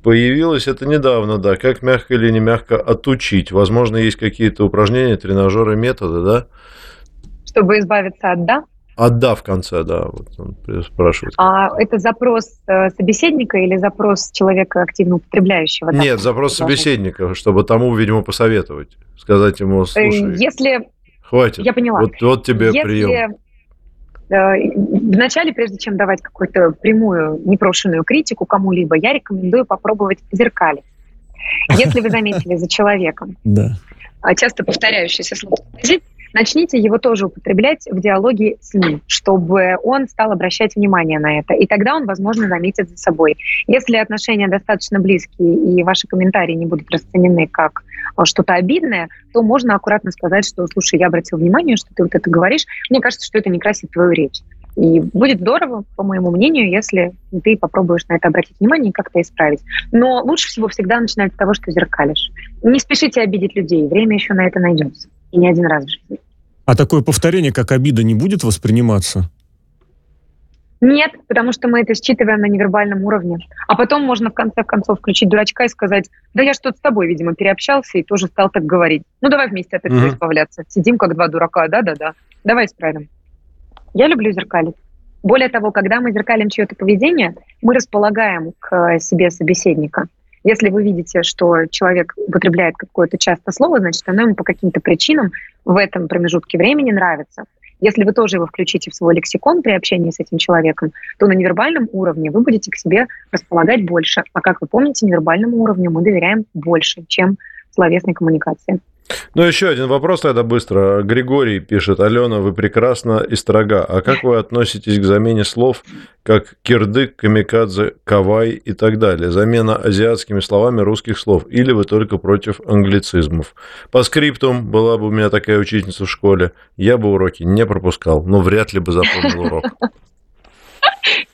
Появилось это недавно, да. Как мягко или не мягко отучить? Возможно, есть какие-то упражнения, тренажеры, методы, да? Чтобы избавиться от «да»? Отда в конце, да, вот он спрашивает. А это запрос э, собеседника или запрос человека активно употребляющего? Да? Нет, запрос собеседника, чтобы тому, видимо, посоветовать, сказать ему, э, слушай, если... хватит, я поняла. Вот, вот тебе если... прием. Э, вначале, прежде чем давать какую-то прямую непрошенную критику кому-либо, я рекомендую попробовать зеркалить. Если вы заметили за человеком *laughs* часто повторяющийся слово начните его тоже употреблять в диалоге с ним, чтобы он стал обращать внимание на это. И тогда он, возможно, заметит за собой. Если отношения достаточно близкие и ваши комментарии не будут расценены как э, что-то обидное, то можно аккуратно сказать, что, слушай, я обратил внимание, что ты вот это говоришь. Мне кажется, что это не красит твою речь. И будет здорово, по моему мнению, если ты попробуешь на это обратить внимание и как-то исправить. Но лучше всего всегда начинать с того, что зеркалишь. Не спешите обидеть людей, время еще на это найдется. И не один раз в жизни. А такое повторение, как обида, не будет восприниматься? Нет, потому что мы это считываем на невербальном уровне. А потом можно в конце концов включить дурачка и сказать, да я что-то с тобой, видимо, переобщался и тоже стал так говорить. Ну давай вместе от этого угу. избавляться. Сидим как два дурака, да-да-да. Давай исправим. Я люблю зеркалить. Более того, когда мы зеркалим чье-то поведение, мы располагаем к себе собеседника. Если вы видите, что человек употребляет какое-то часто слово, значит, оно ему по каким-то причинам в этом промежутке времени нравится. Если вы тоже его включите в свой лексикон при общении с этим человеком, то на невербальном уровне вы будете к себе располагать больше. А как вы помните, невербальному уровню мы доверяем больше, чем словесной коммуникации. Ну, еще один вопрос тогда быстро. Григорий пишет. Алена, вы прекрасна и строга. А как вы относитесь к замене слов, как кирдык, камикадзе, кавай и так далее? Замена азиатскими словами русских слов. Или вы только против англицизмов? По скриптум была бы у меня такая учительница в школе. Я бы уроки не пропускал, но вряд ли бы запомнил урок.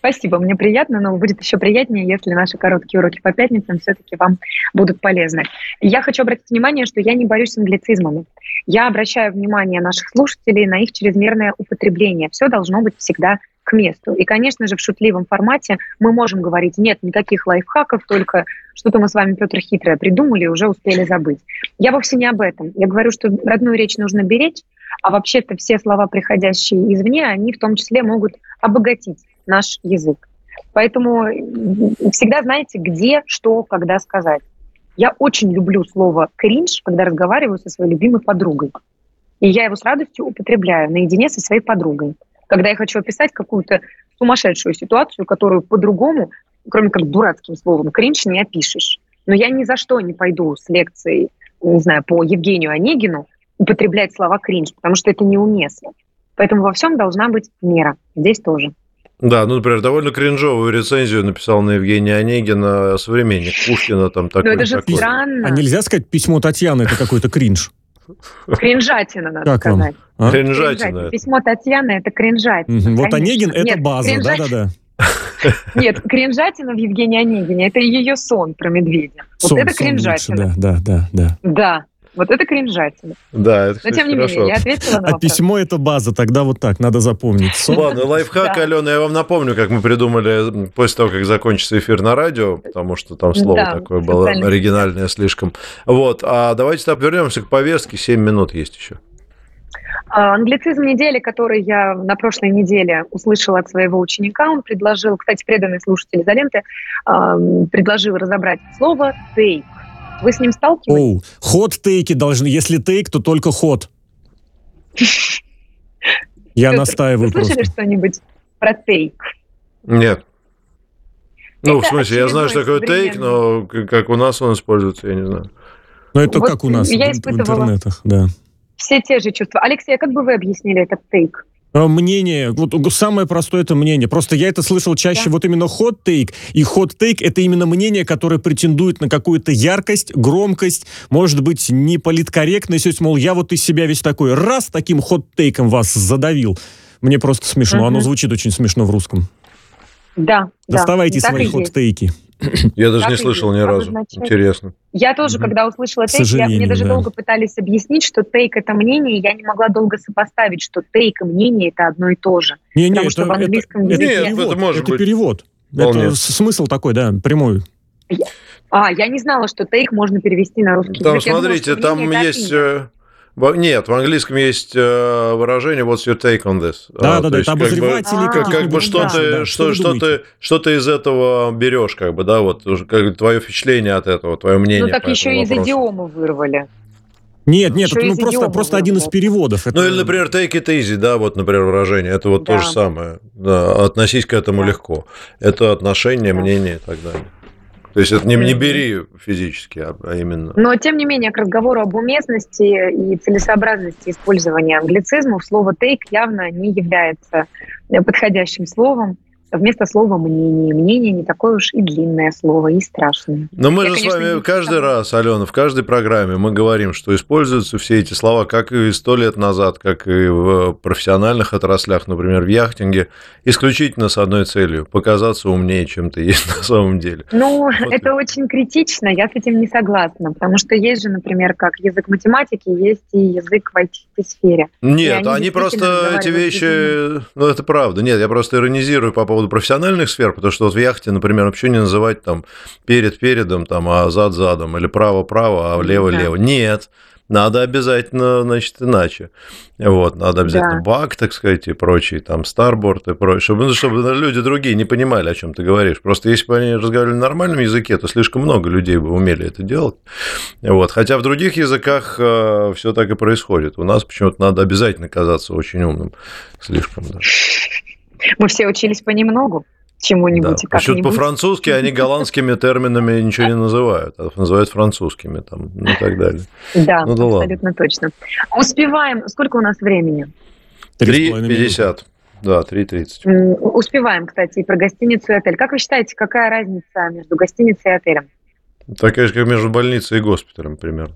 Спасибо, мне приятно, но будет еще приятнее, если наши короткие уроки по пятницам все-таки вам будут полезны. Я хочу обратить внимание, что я не борюсь с англицизмами. Я обращаю внимание наших слушателей на их чрезмерное употребление. Все должно быть всегда к месту. И, конечно же, в шутливом формате мы можем говорить, нет никаких лайфхаков, только что-то мы с вами, Петр, хитрое придумали и уже успели забыть. Я вовсе не об этом. Я говорю, что родную речь нужно беречь, а вообще-то все слова, приходящие извне, они в том числе могут обогатить наш язык. Поэтому всегда знаете, где, что, когда сказать. Я очень люблю слово «кринж», когда разговариваю со своей любимой подругой. И я его с радостью употребляю наедине со своей подругой. Когда я хочу описать какую-то сумасшедшую ситуацию, которую по-другому, кроме как дурацким словом «кринж», не опишешь. Но я ни за что не пойду с лекцией, не знаю, по Евгению Онегину употреблять слова «кринж», потому что это неуместно. Поэтому во всем должна быть мера. Здесь тоже. Да, ну, например, довольно кринжовую рецензию написал на Евгения Онегина современник Пушкина. Там такой, Но это же такой. странно. А нельзя сказать, письмо Татьяны это какой-то кринж? Кринжатина, надо Как вам? сказать. А? Кринжатина. это. Письмо Татьяны – это кринжатина. Мгм. Вот. Онегин это Нет, база, кринжат- да-да-да. Нет, кринжатина в Евгении Онегине – это ее сон про медведя. Вот Сон, это сон лучше, кринжатина. да, да, да, да. Да, вот это кринжатина. Да, это, Но тем не хорошо. менее, я ответила на А вопрос. письмо это база, тогда вот так, надо запомнить. Сон. Ладно, лайфхак, Да. Алена, я вам напомню, как мы придумали после того, как закончится эфир на радио, потому что там слово Да, такое было оригинальное слишком. Вот, а давайте так вернемся к повестке, 7 минут есть еще. А, Англицизм недели, который я на прошлой неделе услышала от своего ученика, он предложил, кстати, преданный слушатель изоленты, а, предложил разобрать слово «тейк». Вы с ним сталкивались? Оу, ход-тейки должны, если тейк, то только ход. Я Петр, настаиваю Вы слышали просто. что-нибудь про тейк? Нет. Ну, Это в смысле, я знаю, что такое тейк, но как у нас он используется, я не знаю. Но это Вот как у нас в, я в испытывала- интернетах, да. Все те же чувства. Алексей, а как бы вы объяснили этот тейк? А, Мнение, вот самое простое это мнение. Просто я это слышал чаще Да. вот именно хот-тейк. И хот-тейк это именно мнение, которое претендует на какую-то яркость, громкость, может быть, не политкорректность. То есть, мол, я вот из себя весь такой, раз таким хот-тейком вас задавил. Мне просто смешно. Оно Мгм. звучит очень смешно в русском. Да, да. Доставайте и свои есть. Я даже не слышал ни разу. Интересно. Я тоже, когда услышала тейк, я, мне даже да. долго пытались объяснить, что тейк это мнение, я не могла долго сопоставить, что тейк и мнение это одно и то же. Не, не, Потому это, что в это- английском это языке- Нет, перевод. это может это быть. перевод. Вполне. Это смысл такой, да, прямой. А, я не знала, что тейк можно перевести на русский Там, язык. Думала, смотрите, что там мнение это есть... э, Нет, в английском есть э, выражение «What's your take on this?» Да, А, да, то да, есть это как бы- обозреватели как, как бы что да, ты, да. что, что, ты, что ты из этого берешь, как бы, да, вот как твое впечатление от этого, твое мнение. Ну так по еще этому из вопросу. идиомы вырвали. Нет, нет, это ну, просто, просто один из переводов. Это- Ну или, например, take it easy, да, вот, например, выражение, это вот то Да. же самое, да, относись к этому Да. легко. Это отношение, Да. мнение и так далее. То есть это не, не бери физически, а, а именно. Но, тем не менее, к разговору об уместности и целесообразности использования англицизмов слово «тейк» явно не является подходящим словом. Вместо слова «мнение». Мнение не такое уж и длинное слово, и страшное. Но мы Я, же с конечно, вами не каждый представляю. раз, Алена, в каждой программе мы говорим, что используются все эти слова, как и сто лет назад, как и в профессиональных отраслях, например, в яхтинге, исключительно с одной целью – показаться умнее, чем ты есть на самом деле. Ну, Вот это очень критично, я с этим не согласна, потому что есть же, например, как язык математики, есть и язык в IT-сфере. Нет, они они, просто эти вещи, ну это правда. Нет, я просто иронизирую по поводу профессиональных сфер, потому что вот в яхте, например, вообще не называть там перед передом, там, а зад задом, или право право, а влево Да. лево. Нет, надо обязательно, значит, иначе. Вот, надо обязательно Да. бак, так сказать, и прочие, там, старборд и прочее, чтобы, ну, чтобы люди другие не понимали, о чем ты говоришь. Просто если бы они разговаривали на нормальном языке, то слишком много людей бы умели это делать. Вот. Хотя в других языках все так и происходит. У нас почему-то надо обязательно казаться очень умным. Слишком, да. Мы все учились понемногу Да. чему-нибудь и Почему-то как-нибудь. по-французски они голландскими терминами ничего не называют, а называют французскими там, ну и так далее. Да, Ну да ладно. абсолютно точно. Успеваем. Сколько у нас времени? Три с половиной минуты. 3,50. Да, 3,30. М, Успеваем, кстати, и про гостиницу и отель. Как вы считаете, какая разница между гостиницей и отелем? Такая же, как между больницей и госпиталем примерно.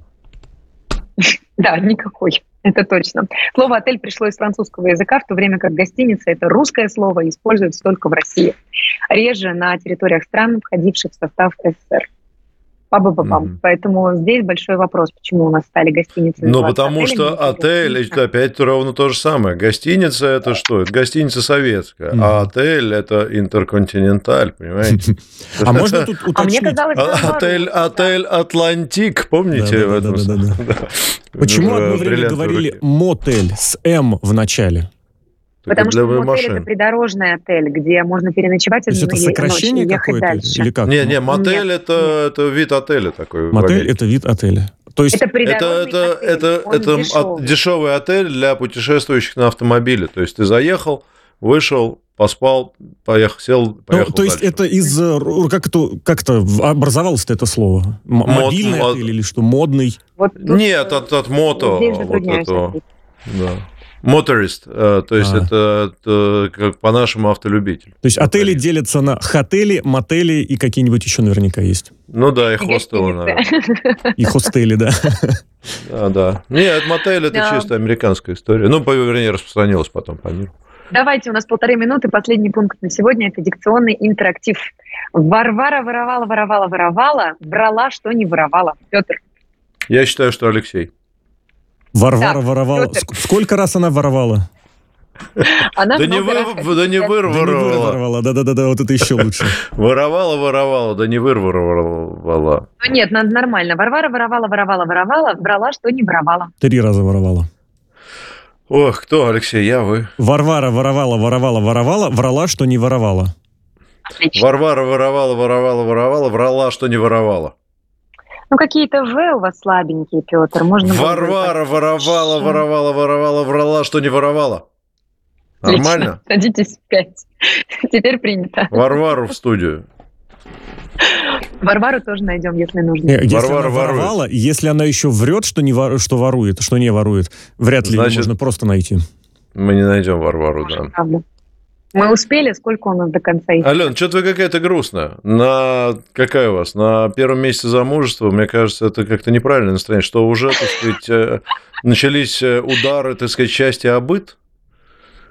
*laughs* Да, никакой. Это точно. Слово «отель» пришло из французского языка, в то время как гостиница – это русское слово и используется только в России. Реже на территориях стран, входивших в состав СССР. Па-ба-ба-бам. Mm-hmm. Поэтому здесь большой вопрос, почему у нас стали гостиницы. Ну, потому отель, что отель, это опять ровно то же самое. Гостиница это что? Это гостиница советская, mm-hmm. а отель это интерконтиненталь, понимаете? *laughs* А можно тут уточнить? А мне казалось, а, отель, отель Атлантик, помните *laughs* в этом? Почему одно время говорили мотель с М в начале? Потому что мотель машин. это придорожный отель, где можно переночевать одну это сокращение какое-то? Или как? Не, не, мотель это, это вид отеля такой. Мотель это вид отеля. То есть это это это отель, это, это дешевый. дешевый отель для путешествующих на автомобиле. То есть ты заехал, вышел, поспал, поехал, сел, поехал. Ну, то есть это из как это как это образовалось это слово? М- Мод, мобильный мод... отель или что? Модный? Вот Нет, от, от мото. Вот этого. Да. Моторист, э, то есть а. это, это как по-нашему автолюбитель. То есть отели делятся на хотели, мотели и какие-нибудь еще наверняка есть. Ну да, и хостелы, наверное. И хостели, да. Да, да. Нет, мотель это чисто американская история. Ну, по вернее, распространилась потом по миру. Давайте, у нас полторы минуты. Последний пункт на сегодня – это дикционный интерактив. Варвара воровала, воровала, воровала, врала, что не воровала. Петр. Я считаю, что Алексей. Варвара так, воровала. Петр. Сколько раз она воровала? Она да, не вы, да не вырворовала. Да-да-да, вот это еще лучше. *laughs* Воровала, воровала, да не вырворовала. Ну нет, надо нормально. Варвара воровала, воровала, воровала, брала, что не воровала. Три раза воровала. Ох, кто, Алексей, я, вы? Варвара воровала, воровала, воровала, врала, что не воровала. Отлично. Варвара воровала, воровала, воровала, врала, что не воровала. Ну, какие-то В у вас слабенькие, Петр. Можно Варвара воровала, воровала, воровала, врала, что не воровала. Нормально? Отлично. Садитесь в пять. *laughs* Теперь принято. Варвару в студию. Варвару тоже найдем, если нужно. Если Варвара она воровала, ворует. если она еще врет, что, не вор, что ворует, что не ворует, вряд ли Значит, можно просто найти. Мы не найдем Варвару, Может, да. Правда. Мы успели, сколько у нас до конца идти? Ален, что-то вы какая-то грустная. На какая у вас? На первом месяце замужества, мне кажется, это как-то неправильное настроение, что уже, так сказать, э, начались э, удары, так сказать, счастья обыт?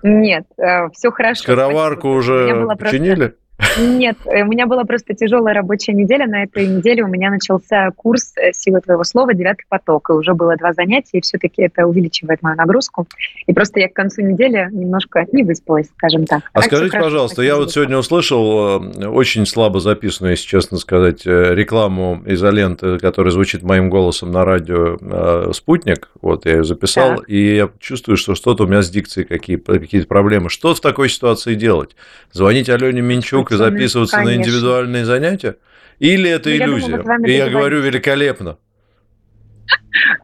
Нет, э, все хорошо. Скороварку уже починили? Просто... Нет, э, у меня была просто тяжелая рабочая неделя. На этой неделе у меня начался курс э, «Сила твоего слова. Девятый поток». И уже было два занятия, и все-таки это увеличивает мою нагрузку. И просто я к концу недели немножко не выспалась, скажем так. А так скажите, пожалуйста, я вот сегодня услышал э, очень слабо записанную, если честно сказать, рекламу изоленты, которая звучит моим голосом на радио «Спутник». Вот, я ее записал, так. и я чувствую, что что-то у меня с дикцией какие, какие-то проблемы. Что в такой ситуации делать? Звонить Алене Минчук и записываться Конечно. на индивидуальные занятия? Или это ну, иллюзия? Думаю, и я говорю великолепно.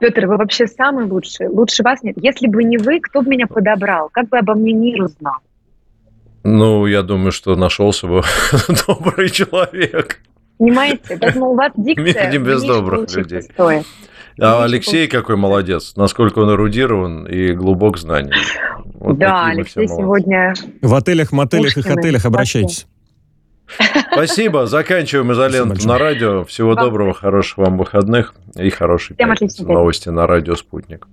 Петр, вы вообще самый лучший. Лучше вас нет. Если бы не вы, кто бы меня подобрал? Как бы обо мне мир узнал? Ну, я думаю, что нашелся бы *laughs* добрый человек. Понимаете? Поэтому у вас *laughs* дикция... Мир не без добрых людей. Стоит. А Алексей какой молодец, насколько он эрудирован и глубок знаний. Вот да, Алексей сегодня... В отелях, мотелях и отелях обращайтесь. Спасибо. Заканчиваем изоленту на радио. Всего доброго, хороших вам выходных и хорошей новости на радио «Спутник».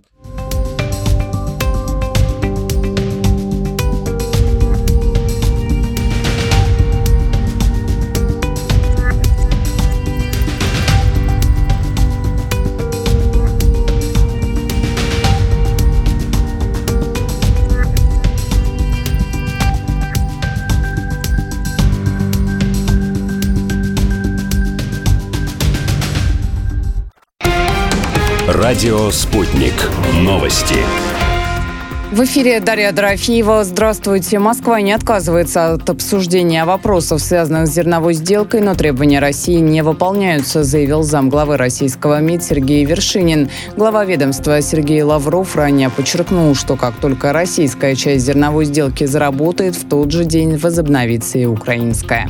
Радио «Спутник». Новости. В эфире Дарья Дорофеева. Здравствуйте. Москва не отказывается от обсуждения вопросов, связанных с зерновой сделкой, но требования России не выполняются, заявил замглавы российского МИД Сергей Вершинин. Глава ведомства Сергей Лавров ранее подчеркнул, что как только российская часть зерновой сделки заработает, в тот же день возобновится и украинская.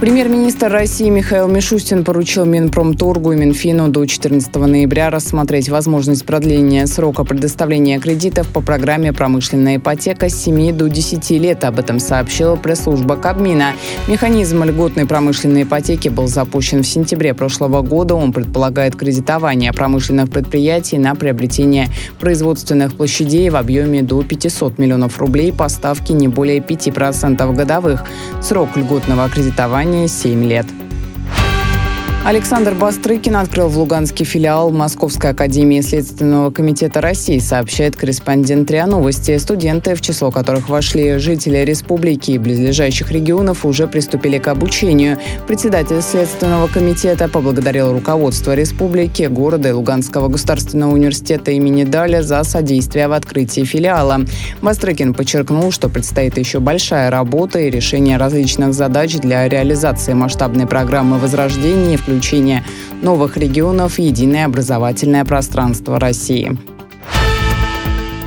Премьер-министр России Михаил Мишустин поручил Минпромторгу и Минфину до 14 ноября рассмотреть возможность продления срока предоставления кредитов по программе «Промышленная ипотека» с 7 до 10 лет. Об этом сообщила пресс-служба Кабмина. Механизм льготной промышленной ипотеки был запущен в сентябре прошлого года. Он предполагает кредитование промышленных предприятий на приобретение производственных площадей в объеме до 500 миллионов рублей по ставке не более 5% годовых. Срок льготного кредитования название «Семь лет». Александр Бастрыкин открыл в Луганске филиал Московской академии Следственного комитета России, сообщает корреспондент РИА Новости. Студенты, в число которых вошли жители республики и близлежащих регионов, уже приступили к обучению. Председатель Следственного комитета поблагодарил руководство республики, города и Луганского государственного университета имени Даля за содействие в открытии филиала. Бастрыкин подчеркнул, что предстоит еще большая работа и решение различных задач для реализации масштабной программы возрождения, включая включения новых регионов в единое образовательное пространство России.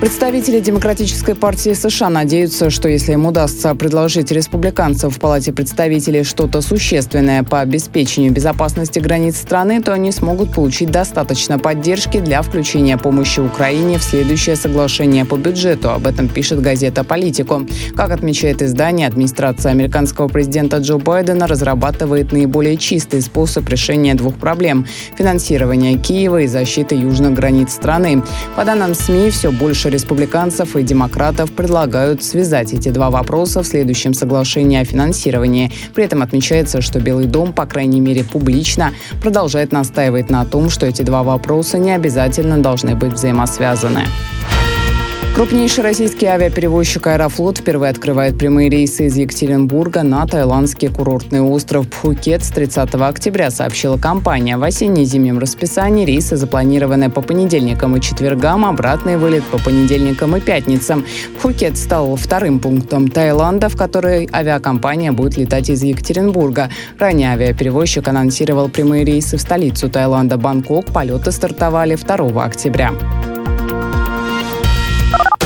Представители Демократической партии США надеются, что если им удастся предложить республиканцам в Палате представителей что-то существенное по обеспечению безопасности границ страны, то они смогут получить достаточно поддержки для включения помощи Украине в следующее соглашение по бюджету. Об этом пишет газета «Политику». Как отмечает издание, администрация американского президента Джо Байдена разрабатывает наиболее чистый способ решения двух проблем – финансирования Киева и защиты южных границ страны. По данным СМИ, все больше республиканцев и демократов предлагают связать эти два вопроса в следующем соглашении о финансировании. При этом отмечается, что Белый дом, по крайней мере публично, продолжает настаивать на том, что эти два вопроса не обязательно должны быть взаимосвязаны. Крупнейший российский авиаперевозчик «Аэрофлот» впервые открывает прямые рейсы из Екатеринбурга на таиландский курортный остров Пхукет с 30 октября, сообщила компания. В осенне-зимнем расписании рейсы запланированы по понедельникам и четвергам, обратный вылет по понедельникам и пятницам. Пхукет стал вторым пунктом Таиланда, в который авиакомпания будет летать из Екатеринбурга. Ранее авиаперевозчик анонсировал прямые рейсы в столицу Таиланда Бангкок. Полеты стартовали 2 октября.